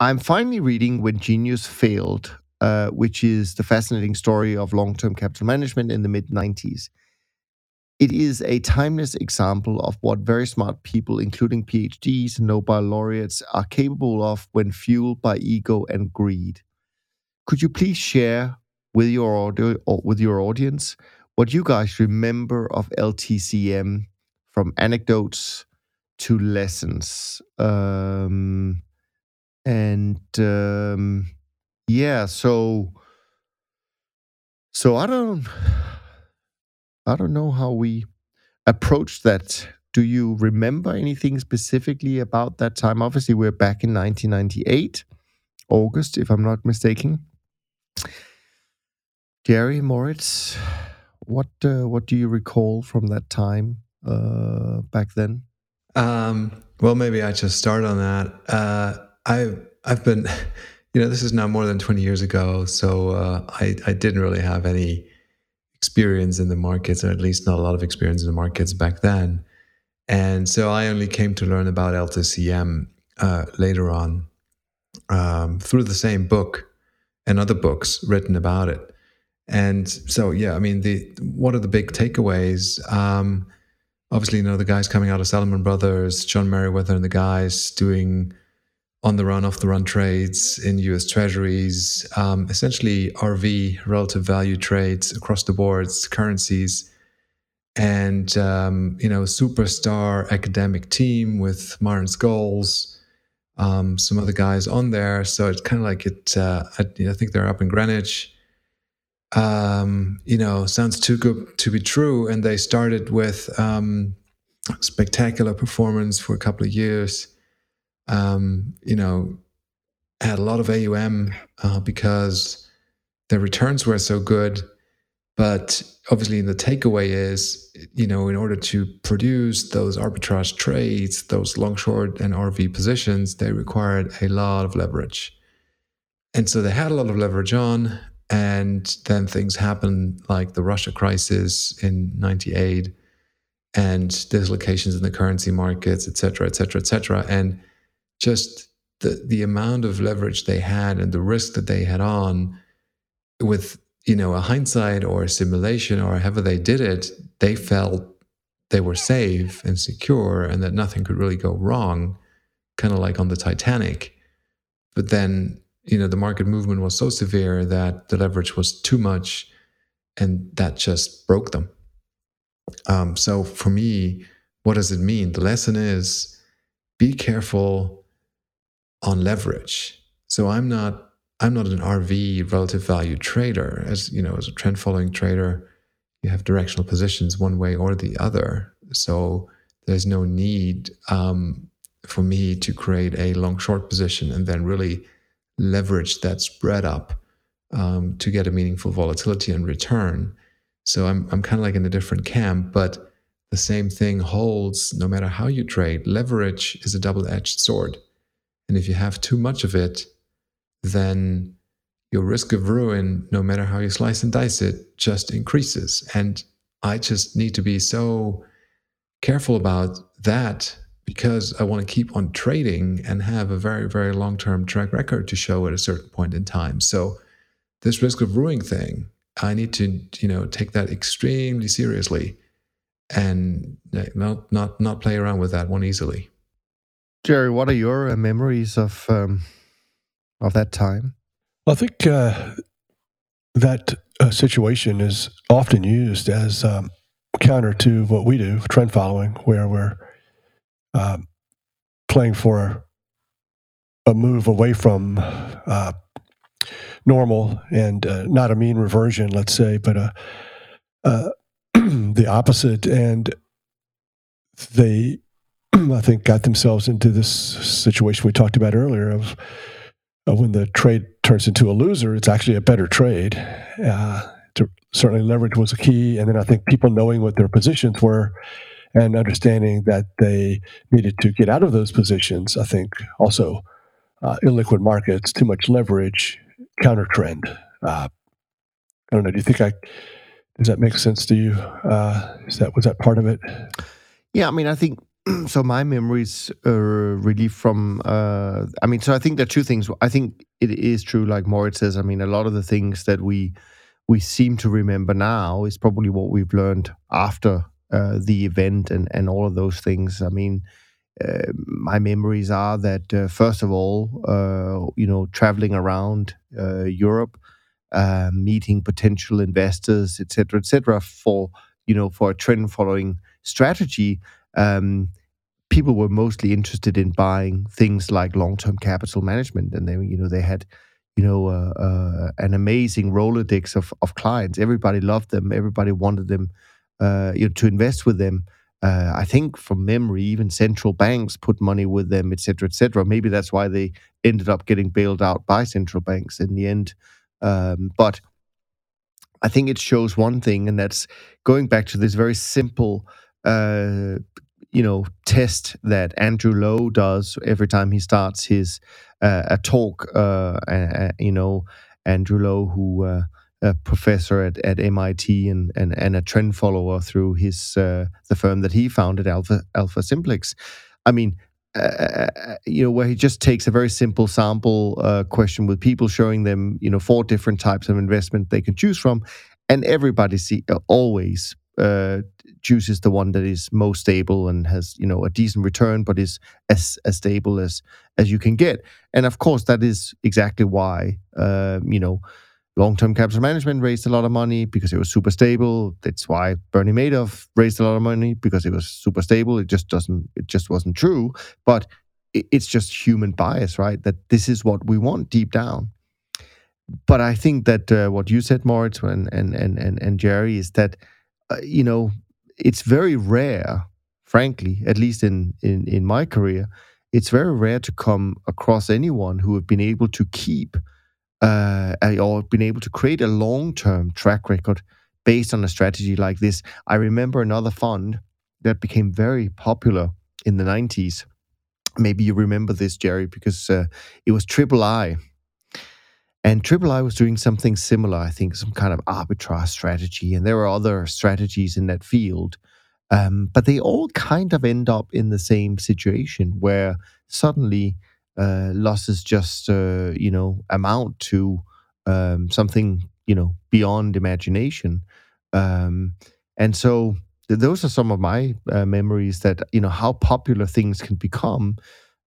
S1: I'm finally reading When Genius Failed, uh, which is the fascinating story of long-term capital management in the mid 90s. It is a timeless example of what very smart people, including PhDs and Nobel laureates, are capable of when fueled by ego and greed. Could you please share with your audio or with your audience what you guys remember of LTCM from anecdotes to lessons. Um, and um, yeah, so so I don't I don't know how we approach that. Do you remember anything specifically about that time? Obviously, we're back in 1998, August, if I'm not mistaken. Jerry Moritz, what uh, what do you recall from that time uh, back then?
S2: Um, well, maybe I just start on that. Uh, I I've been, you know, this is now more than twenty years ago, so uh, I I didn't really have any experience in the markets, or at least not a lot of experience in the markets back then, and so I only came to learn about LTCM uh, later on um, through the same book and other books written about it. And so, yeah, I mean, the what are the big takeaways? Um, obviously, you know, the guys coming out of Salomon Brothers, John Meriwether, and the guys doing on the run, off the run trades in US Treasuries, um, essentially RV relative value trades across the boards, currencies, and um, you know, superstar academic team with Myron Scholes, um, some other guys on there. So it's kind of like it. Uh, I, I think they're up in Greenwich um, you know, sounds too good to be true. And they started with um, spectacular performance for a couple of years. Um, you know, had a lot of AUM uh, because their returns were so good. But obviously, the takeaway is, you know, in order to produce those arbitrage trades, those long, short, and RV positions, they required a lot of leverage. And so they had a lot of leverage on. And then things happen like the Russia crisis in 98 and dislocations in the currency markets, et cetera, et cetera, et cetera. And just the, the amount of leverage they had and the risk that they had on with, you know, a hindsight or a simulation or however they did it, they felt they were safe and secure and that nothing could really go wrong, kind of like on the Titanic. But then you know the market movement was so severe that the leverage was too much and that just broke them. Um, so for me what does it mean? The lesson is be careful on leverage. So i'm not i'm not an rv relative value trader. As you know as a trend following trader you have directional positions one way or the other. So there's no need um, for me to create a long short position and then really leverage that spread up um, to get a meaningful volatility and return. So I'm I'm kind of like in a different camp, but the same thing holds no matter how you trade. Leverage is a double-edged sword. And if you have too much of it, then your risk of ruin, no matter how you slice and dice it, just increases. And I just need to be so careful about that because I want to keep on trading and have a very, very long term track record to show at a certain point in time. So, this risk of ruining thing, I need to, you know, take that extremely seriously and not not not play around with that one easily.
S1: Jerry, what are your uh, memories of um, of that time?
S3: Well, I think uh, that uh, situation is often used as um, counter to what we do, trend following, where we're um, playing for a move away from uh, normal and uh, not a mean reversion, let's say, but a, uh, (clears throat) the opposite. And they, (clears throat) I think, got themselves into this situation we talked about earlier of when the trade turns into a loser, it's actually a better trade. Uh, to, certainly, leverage was a key. And then I think people knowing what their positions were and understanding that they needed to get out of those positions. I think also uh, illiquid markets, too much leverage, counter trend. Uh, I don't know. Do you think I does that make sense to you? Uh, is that was that part of it?
S1: Yeah, I mean, I think (clears throat) so. My memories are really from. Uh, I mean, so I think there are two things. I think it is true, like Moritz says. I mean, a lot of the things that we we seem to remember now is probably what we've learned after uh, the event and and all of those things. I mean. Uh, my memories are that uh, first of all, uh, you know, traveling around uh, Europe, uh, meeting potential investors, etc., etc., for you know, for a trend following strategy, um, people were mostly interested in buying things like long term capital management, and they you know they had you know an amazing rolodex of of clients. Everybody loved them. Everybody wanted them uh, you know, to invest with them. Uh, I think from memory, even central banks put money with them, et cetera, et cetera. Maybe that's why they ended up getting bailed out by central banks in the end. Um, but I think it shows one thing, and that's going back to this very simple, uh, you know, test that Andrew Lo does every time he starts his uh, a talk. Uh, you know, Andrew Lo, who uh, a professor at, at MIT and, and and a trend follower through his uh, the firm that he founded, Alpha Alpha Simplex. I mean, uh, you know, where he just takes a very simple sample uh, question with people, showing them, you know, four different types of investment they can choose from, and everybody see, uh, always uh, chooses the one that is most stable and has, you know, a decent return, but is as as stable as as you can get. And of course, that is exactly why, uh, you know long-term capital management raised a lot of money because it was super stable. That's why Bernie Madoff raised a lot of money because it was super stable. It just doesn't. It just wasn't true. But it's just human bias, right? That this is what we want deep down. But I think that uh, what you said, Moritz, and and and and, and Jerry, is that uh, you know it's very rare, frankly, at least in in in my career, it's very rare to come across anyone who have been able to keep uh, or been able to create a long term track record based on a strategy like this. I remember another fund that became very popular in the 90s. Maybe you remember this, Jerry, because uh, it was Triple I. And Triple I was doing something similar, I think, some kind of arbitrage strategy. And there were other strategies in that field. Um, but they all kind of end up in the same situation where suddenly uh, losses just uh, you know amount to um, something you know beyond imagination. Um, and so th- those are some of my uh, memories that you know how popular things can become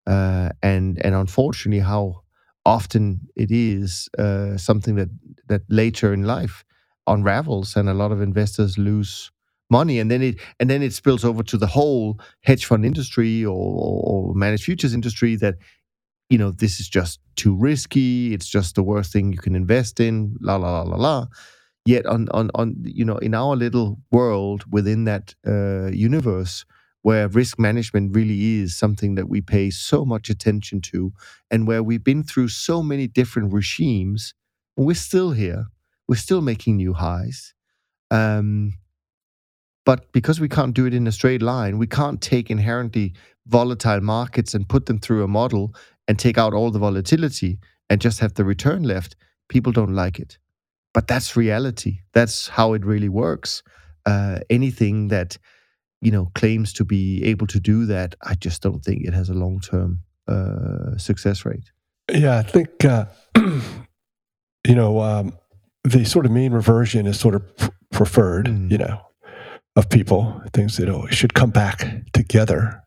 S1: uh, and and unfortunately how often it is uh, something that that later in life unravels and a lot of investors lose money. And then it and then it spills over to the whole hedge fund industry or, or managed futures industry that you know, this is just too risky. It's just the worst thing you can invest in. La la la la la. Yet on on on you know, in our little world within that uh, universe, where risk management really is something that we pay so much attention to, and where we've been through so many different regimes, we're still here. We're still making new highs. Um, but because we can't do it in a straight line, we can't take inherently volatile markets and put them through a model and take out all the volatility and just have the return left, people don't like it. But that's reality. That's how it really works. Uh, anything that you know claims to be able to do that, I just don't think it has a long term uh, success rate.
S3: Yeah, I think uh, (clears throat) you know um, the sort of mean reversion is sort of preferred. Mm. You know, of people, things that oh, should come back together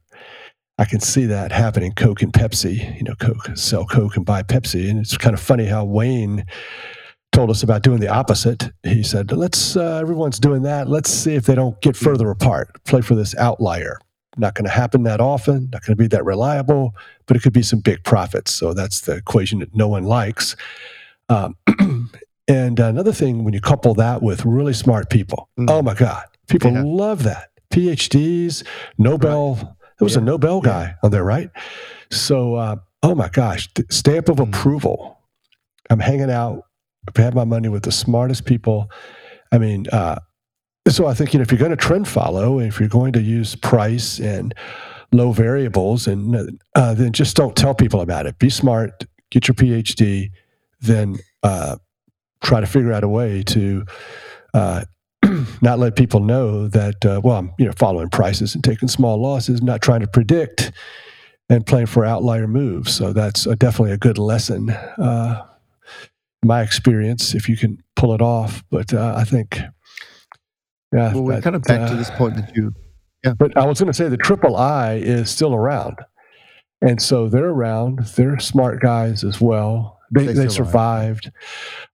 S3: I can see that happening. Coke and Pepsi, you know, Coke sell Coke and buy Pepsi, and it's kind of funny how Wayne told us about doing the opposite. He said, "Let's uh, everyone's doing that. Let's see if they don't get further apart. Play for this outlier. Not going to happen that often. Not going to be that reliable, but it could be some big profits. So that's the equation that no one likes." Um, (clears throat) and another thing, when you couple that with really smart people, mm. oh my God, people yeah. love that. PhDs, Nobel. Right there was yeah. a Nobel guy yeah. on there, right? So, uh, oh my gosh, stamp of mm. approval. I'm hanging out, I have had my money with the smartest people. I mean, uh, so I think you know if you're going to trend follow, if you're going to use price and low variables, and uh, then just don't tell people about it. Be smart, get your PhD, then uh, try to figure out a way to uh, (clears throat) not let people know that uh, well I'm you know following prices and taking small losses, not trying to predict and playing for outlier moves. So that's a, definitely a good lesson. Uh, my experience, if you can pull it off, but uh, I think
S1: yeah. Well, we're that, kind of back to this point that you.
S3: Yeah. But I was going to say the triple I is still around, and so they're around. They're smart guys as well. They they, they survived.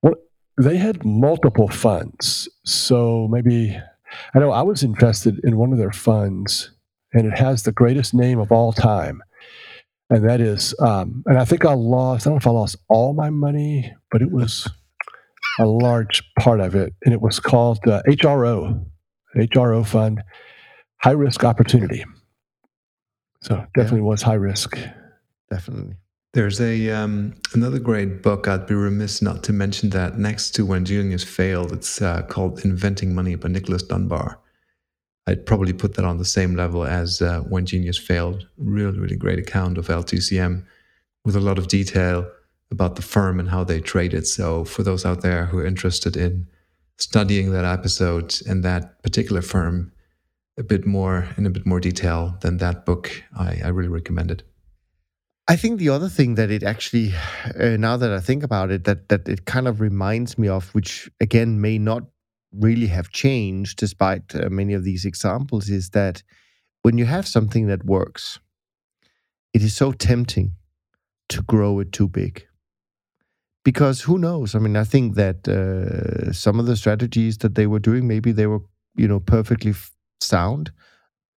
S3: Well, they had multiple funds, so maybe I know I was invested in one of their funds, and it has the greatest name of all time, and that is, um, and I think I lost. I don't know if I lost all my money, but it was a large part of it, and it was called uh, HRO, HRO fund, high risk opportunity. So definitely yeah. was high risk.
S1: Definitely.
S2: There's a um, another great book. I'd be remiss not to mention that next to When Genius Failed. It's uh, called Inventing Money by Nicholas Dunbar. I'd probably put that on the same level as uh, When Genius Failed. Really, really great account of LTCM with a lot of detail about the firm and how they traded. So for those out there who are interested in studying that episode and that particular firm a bit more in a bit more detail than that book, I, I really recommend it.
S1: I think the other thing that it actually, uh, now that I think about it, that that it kind of reminds me of, which again may not really have changed despite uh, many of these examples, is that when you have something that works, it is so tempting to grow it too big. Because who knows? I mean, I think that uh, some of the strategies that they were doing, maybe they were, you know, perfectly f- sound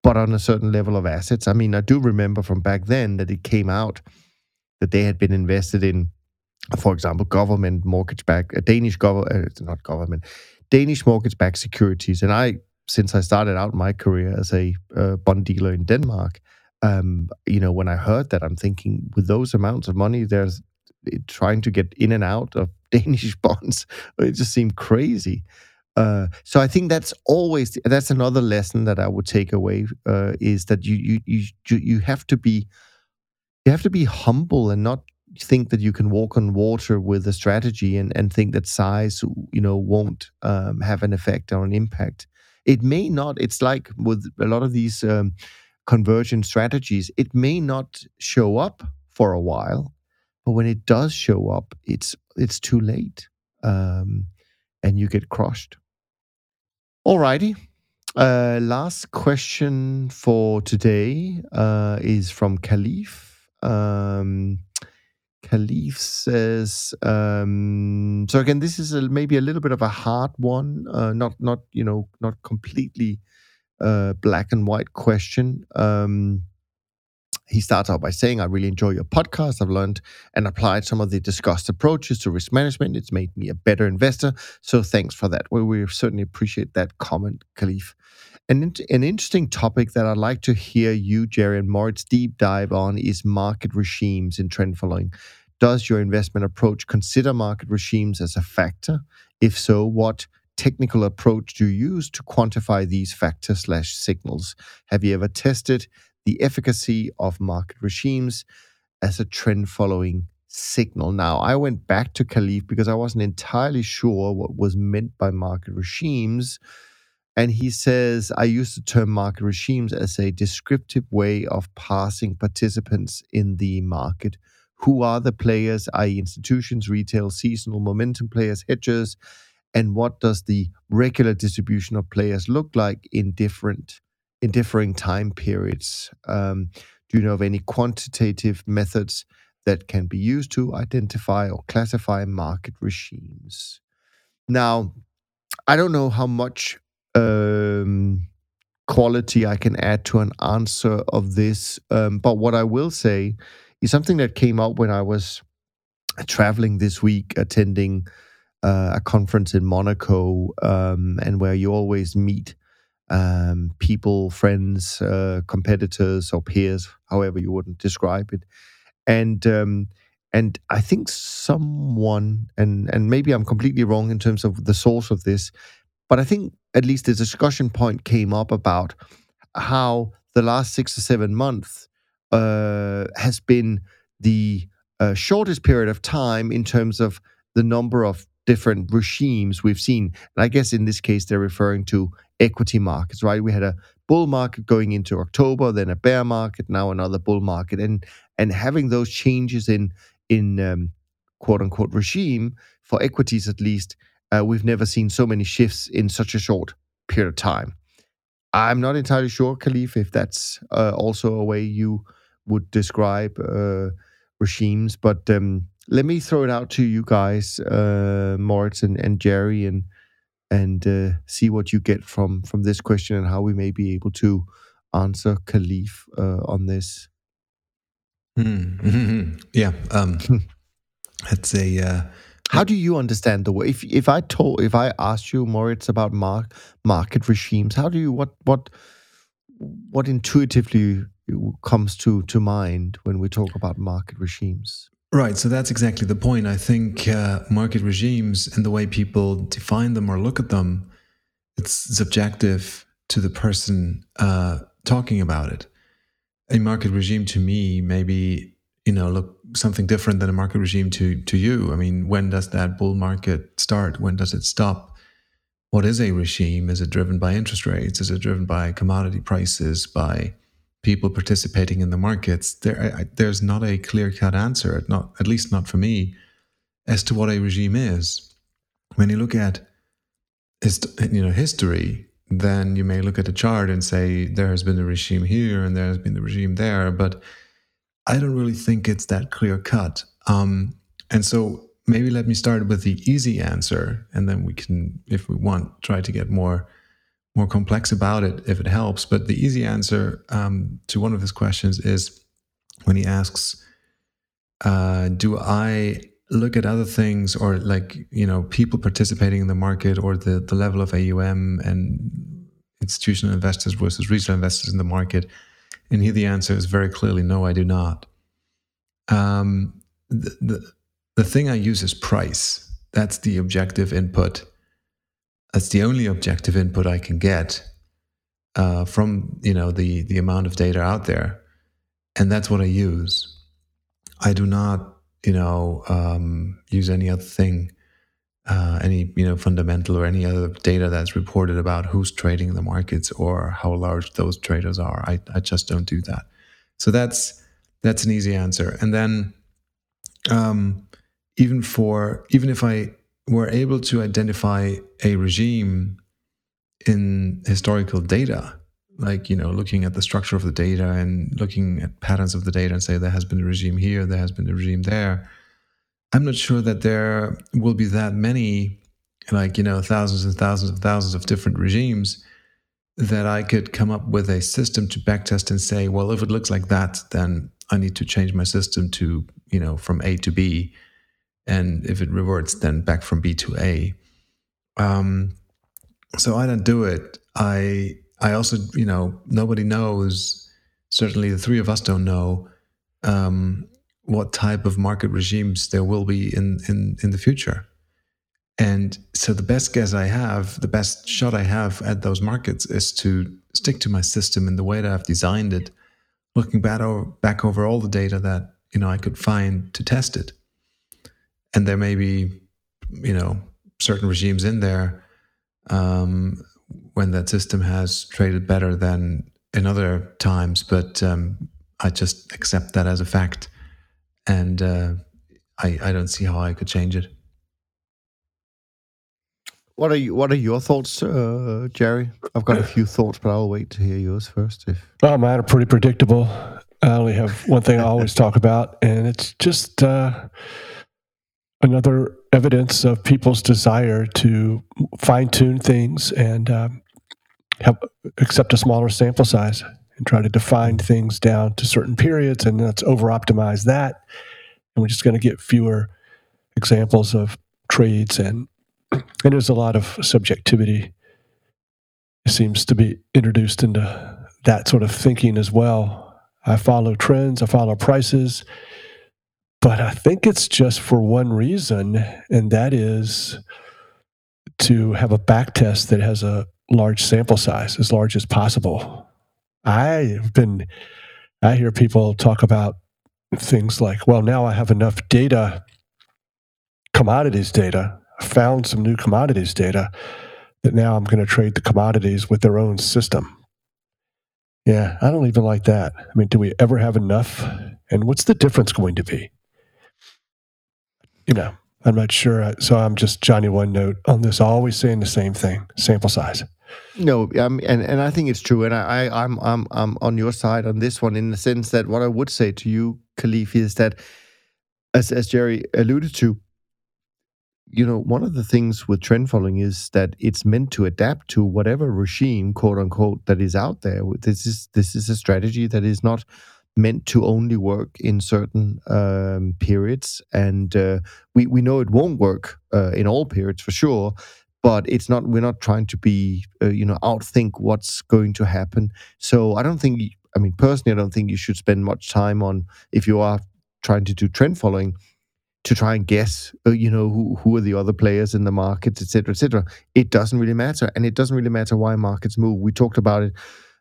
S1: but on a certain level of assets. I mean, I do remember from back then that it came out that they had been invested in, for example, government mortgage back, a Danish government, uh, not government, Danish mortgage backed securities. And I, since I started out my career as a uh, bond dealer in Denmark, um, you know, when I heard that, I'm thinking with those amounts of money, there's trying to get in and out of (laughs) Danish bonds. It just seemed crazy. Uh, so I think that's always that's another lesson that I would take away uh, is that you you you you have to be you have to be humble and not think that you can walk on water with a strategy and and think that size you know won't um, have an effect or an impact. It may not. It's like with a lot of these um, conversion strategies, it may not show up for a while, but when it does show up, it's it's too late, um, and you get crushed. Alrighty. Uh, last question for today uh, is from Khalif. Um, Khalif says, um, so again, this is a, maybe a little bit of a hard one, uh, not not you know not completely uh, black and white question. Um, he starts out by saying, I really enjoy your podcast. I've learned and applied some of the discussed approaches to risk management. It's made me a better investor. So thanks for that. Well, we certainly appreciate that comment, Khalif. An, an interesting topic that I'd like to hear you, Jerry, and Moritz deep dive on is market regimes in trend following. Does your investment approach consider market regimes as a factor? If so, what technical approach do you use to quantify these factors slash signals? Have you ever tested the efficacy of market regimes as a trend following signal. Now, I went back to Khalif because I wasn't entirely sure what was meant by market regimes. And he says, I use the term market regimes as a descriptive way of passing participants in the market. Who are the players, i.e., institutions, retail, seasonal, momentum players, hedgers, and what does the regular distribution of players look like in different in differing time periods. Um, do you know of any quantitative methods that can be used to identify or classify market regimes? Now, I don't know how much um, quality I can add to an answer of this, um, but what I will say is something that came up when I was traveling this week, attending uh, a conference in Monaco, um, and where you always meet um, people, friends, uh, competitors, or peers, however you wouldn't describe it. And um, and I think someone, and and maybe I'm completely wrong in terms of the source of this, but I think at least the discussion point came up about how the last six or seven months uh, has been the uh, shortest period of time in terms of the number of different regimes we've seen. And I guess in this case, they're referring to equity markets, right? We had a bull market going into October, then a bear market, now another bull market, and and having those changes in in um, quote unquote regime for equities at least, uh, we've never seen so many shifts in such a short period of time. I'm not entirely sure, Khalif, if that's uh, also a way you would describe uh, regimes, but um, let me throw it out to you guys, uh, Moritz and, and Jerry, and and uh, see what you get from from this question and how we may be able to answer Khalif uh, on this.
S2: Mm-hmm. (laughs) Yeah, um, (laughs) it's a. Uh,
S1: how do you understand the way? If if I told, if I asked you, Moritz, about mark, market regimes, how do you what what what intuitively comes to to mind when we talk about market regimes?
S2: Right. So that's exactly the point. I think uh, market regimes and the way people define them or look at them, it's subjective to the person uh, talking about it. A market regime to me maybe you know look something different than a market regime to to you. I mean, when does that bull market start? When does it stop? What is a regime? Is it driven by interest rates? Is it driven by commodity prices? By people participating in the markets, there I, there's not a clear cut answer, not at least not for me, as to what a regime is. When you look at you know history, then you may look at a chart and say there has been a regime here and there has been a regime there, but I don't really think it's that clear cut. Um, and so maybe let me start with the easy answer, and then we can, if we want, try to get more more complex about it if it helps. But the easy answer um, to one of his questions is when he asks, uh, "Do I look at other things or like you know people participating in the market or the the level of AUM and institutional investors versus retail investors in the market?" And here the answer is very clearly no, I do not. Um, the, the the thing I use is price. That's the objective input that's the only objective input I can get uh, from you know the the amount of data out there, and that's what I use. I do not you know um, use any other thing, uh, any you know fundamental or any other data that's reported about who's trading the markets or how large those traders are. I I just don't do that. So that's that's an easy answer. And then um, even for even if I were able to identify a regime in historical data like you know looking at the structure of the data and looking at patterns of the data and say there has been a regime here there has been a regime there. I'm not sure that there will be that many like you know thousands and thousands and thousands of different regimes that i could come up with a system to backtest and say well if it looks like that then i need to change my system to you know from a to b and if it reverts, then back from B to A. Um, so I don't do it. I I also, you know, nobody knows. Certainly, the three of us don't know um, what type of market regimes there will be in in in the future. And so, the best guess I have, the best shot I have at those markets, is to stick to my system in the way that I've designed it, looking back over, back over all the data that you know I could find to test it and there may be you know certain regimes in there um, when that system has traded better than in other times but um, i just accept that as a fact and uh, I, I don't see how i could change it
S1: what are you, what are your thoughts, uh, Jerry? I've got a few thoughts, but I'll wait to hear yours first. If
S3: oh, mine are pretty predictable. I only have one thing I always talk about, and it's just uh, another evidence of people's desire to fine tune things and um, have, accept a smaller sample size and try to define things down to certain periods and let's over optimize that. And we're just going to get fewer examples of trades and and there's a lot of subjectivity seems to be introduced into that sort of thinking as well. I follow trends, I follow prices, but I think it's just for one reason, and that is to have a back test that has a large sample size, as large as possible. I've been, I hear people talk about things like, well, now I have enough data, commodities data. found some new commodities data that now I'm going to trade the commodities with their own system. Yeah, I don't even like that. I mean, do we ever have enough? And what's the difference going to be? You know, I'm not sure. So I'm just Johnny One Note on this, always saying the same thing: sample size.
S1: No, um, and and I think it's true, and I, I I'm I'm I'm on your side on this one in the sense that what I would say to you, Khalif, is that as as Jerry alluded to, you know, one of the things with trend following is that it's meant to adapt to whatever regime, quote unquote, that is out there. This is this is a strategy that is not meant to only work in certain um, periods, and uh, we we know it won't work uh, in all periods for sure. But it's not. We're not trying to be, uh, you know, outthink what's going to happen. So I don't think. I mean, personally, I don't think you should spend much time on if you are trying to do trend following to try and guess, uh, you know, who, who are the other players in the markets, et cetera, et cetera. It doesn't really matter. And it doesn't really matter why markets move. We talked about it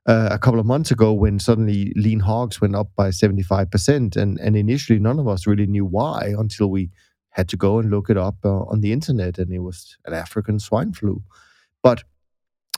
S1: uh, a couple of months ago when suddenly lean hogs went up by 75%. And, and initially, none of us really knew why until we had to go and look it up uh, on the internet. And it was an African swine flu. But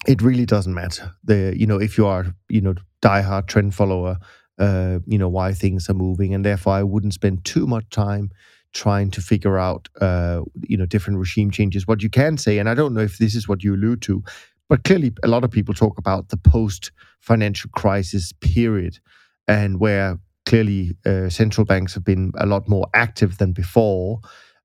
S1: it really doesn't matter. The you know if you are you know diehard trend follower, uh, you know why things are moving, and therefore I wouldn't spend too much time trying to figure out uh, you know different regime changes. What you can say, and I don't know if this is what you allude to, but clearly a lot of people talk about the post financial crisis period, and where clearly uh, central banks have been a lot more active than before,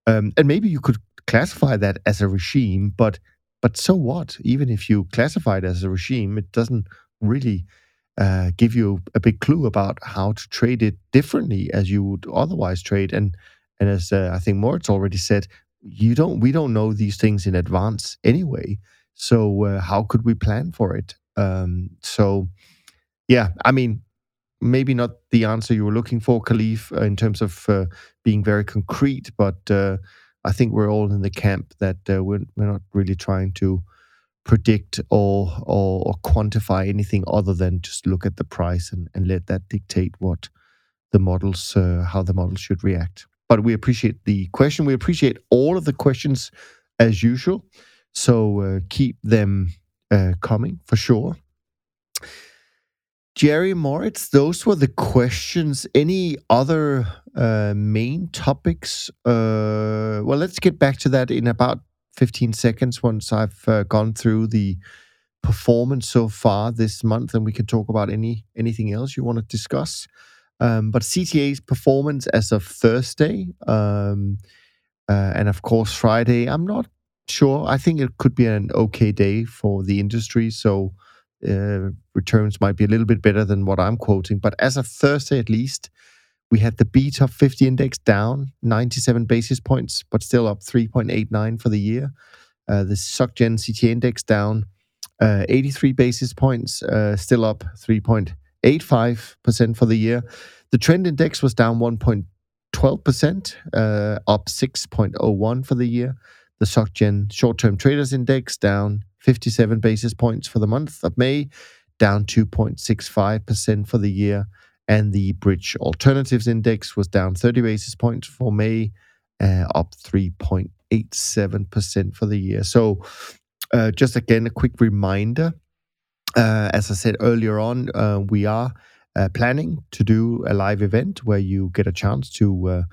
S1: um, and maybe you could classify that as a regime, but but so what? Even if you classify it as a regime, it doesn't really uh, give you a big clue about how to trade it differently as you would otherwise trade. And and as uh, I think Moritz already said, you don't we don't know these things in advance anyway. So uh, how could we plan for it? Um, so yeah, I mean, maybe not the answer you were looking for, Khalif, uh, in terms of uh, being very concrete, but uh, I think we're all in the camp that uh, we're we're not really trying to predict or, or, or quantify anything other than just look at the price and, and let that dictate what the models uh, how the models should react. But we appreciate the question. We appreciate all of the questions as usual so uh, keep them uh, coming for sure. Jerry Moritz those were the questions. Any other uh, main topics? Uh, well let's get back to that in about 15 seconds once I've uh, gone through the performance so far this month, and we can talk about any anything else you want to discuss. Um, but CTA's performance as of Thursday, um, uh, and of course Friday, I'm not sure. I think it could be an okay day for the industry. So uh, returns might be a little bit better than what I'm quoting. But as of Thursday, at least, we had the BTOP50 index down 97 basis points, but still up 3.89 for the year. Uh, the SocGen CTA index down uh, 83 basis points, uh, still up 3.85% for the year. The trend index was down 1.12%, uh, up 6.01 for the year. The SocGen short term traders index down 57 basis points for the month of May, down 2.65% for the year and the bridge alternatives index was down 30 basis points for May, uh, up 3.87% for the year. So, uh, just again, a quick reminder uh, as I said earlier on, uh, we are uh, planning to do a live event where you get a chance to uh,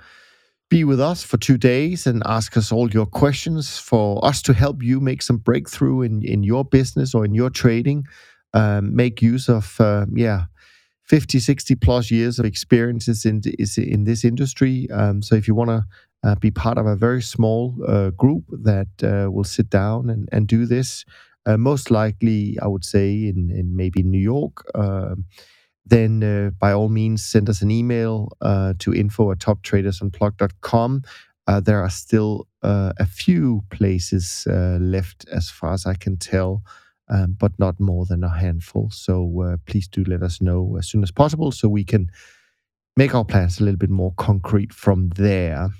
S1: be with us for two days and ask us all your questions for us to help you make some breakthrough in, in your business or in your trading. Um, make use of, yeah, 50, 60 plus years of experiences in, in this industry. Um, so if you want to uh, be part of a very small uh, group that uh, will sit down and, and do this, uh, most likely, I would say, in, in maybe New York, um, then uh, by all means send us an email uh, to info at toptradersunplugged.com. there are still a few places left as far as I can tell um, but not more than a handful. So uh, please do let us know as soon as possible so we can make our plans a little bit more concrete from there.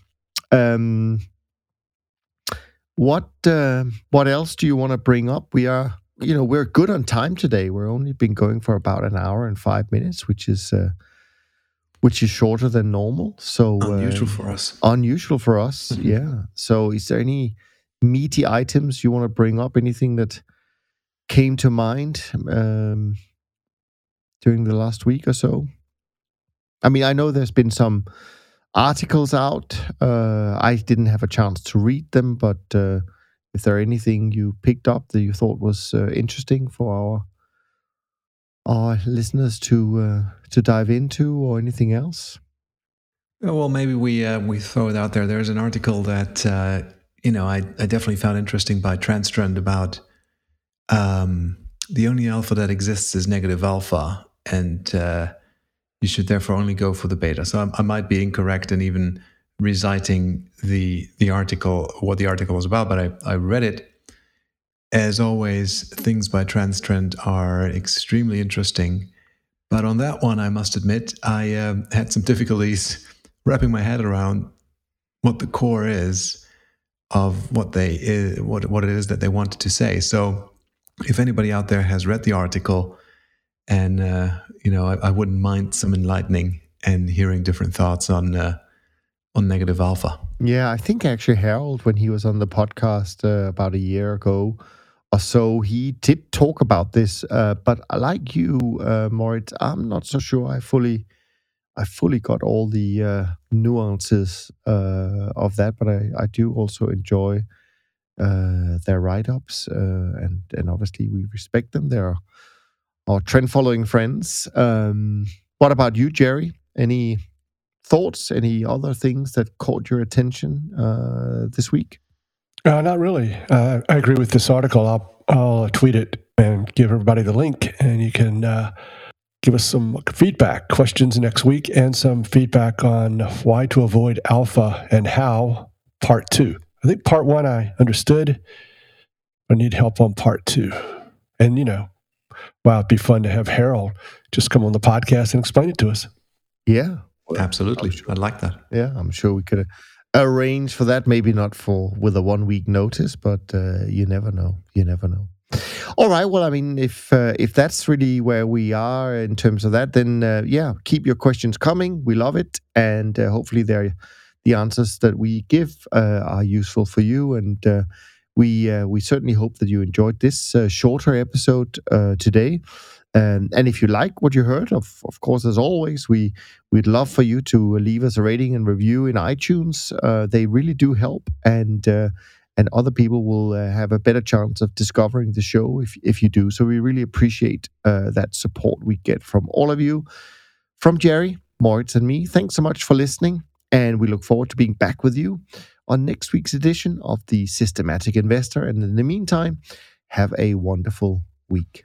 S1: Um, what uh, what else do you want to bring up? We are, you know, we're good on time today. We're only been going for about an hour and five minutes, which is uh, which is shorter than normal. So
S2: uh, unusual for us.
S1: Unusual for us, mm-hmm. (laughs) yeah. So, is there any meaty items you want to bring up? Anything that came to mind um, during the last week or so? I mean, I know there's been some articles out. Uh, I didn't have a chance to read them, but uh, if there anything you picked up that you thought was uh, interesting for our our listeners to uh, to dive into, or anything else?
S2: Well, maybe we uh, we throw it out there. There's an article that uh, you know I, I definitely found interesting by Transtrend about um, the only alpha that exists is negative alpha, and uh, you should therefore only go for the beta. So I, I, might be incorrect and even reciting the the article, what the article was about, but I, I read it. As always, things by Transtrend are extremely interesting. But on that one, I must admit, I um, had some difficulties (laughs) wrapping my head around what the core is of what they what what it is that they wanted to say. So, if anybody out there has read the article, and uh, you know, I, I, wouldn't mind some enlightening and hearing different thoughts on uh, on negative alpha.
S1: Yeah, I think actually Harold, when he was on the podcast uh, about a year ago or so, he did talk about this. Uh, but like you, uh, Moritz, I'm not so sure I fully, I fully got all the uh, nuances uh, of that. But I, I do also enjoy their write-ups, and and obviously we respect them. They're our trend following friends. Um, what about you, Jerry? Any thoughts? Any other things that caught your attention uh, this week?
S3: Uh, not really. Uh, I agree with this article. I'll, I'll tweet it and give everybody the link, and you can uh, give us some feedback, questions next week, and some feedback on why to avoid alpha and how, part two. I think part one I understood. I need help on part two. And, you know, wow, it'd be fun to have Harold just come on the podcast and explain it to us.
S1: Yeah.
S2: Absolutely. Sure. I'd like that.
S1: Yeah, I'm sure we could arrange for that. Maybe not for with a one week notice, but uh, you never know. You never know. All right. Well, I mean, if uh, if that's really where we are in terms of that, then uh, yeah, keep your questions coming. We love it, and uh, hopefully, they're the answers that we give uh, are useful for you. And uh, we uh, we certainly hope that you enjoyed this uh, shorter episode uh, today. Um, and if you like what you heard, of of course, as always, we we'd love for you to leave us a rating and review in iTunes. Uh, they really do help, and uh, and other people will uh, have a better chance of discovering the show if if you do. So we really appreciate that support we get from all of you, from Jerry, Moritz, and me. Thanks so much for listening, and we look forward to being back with you on next week's edition of The Systematic Investor. And in the meantime, have a wonderful week.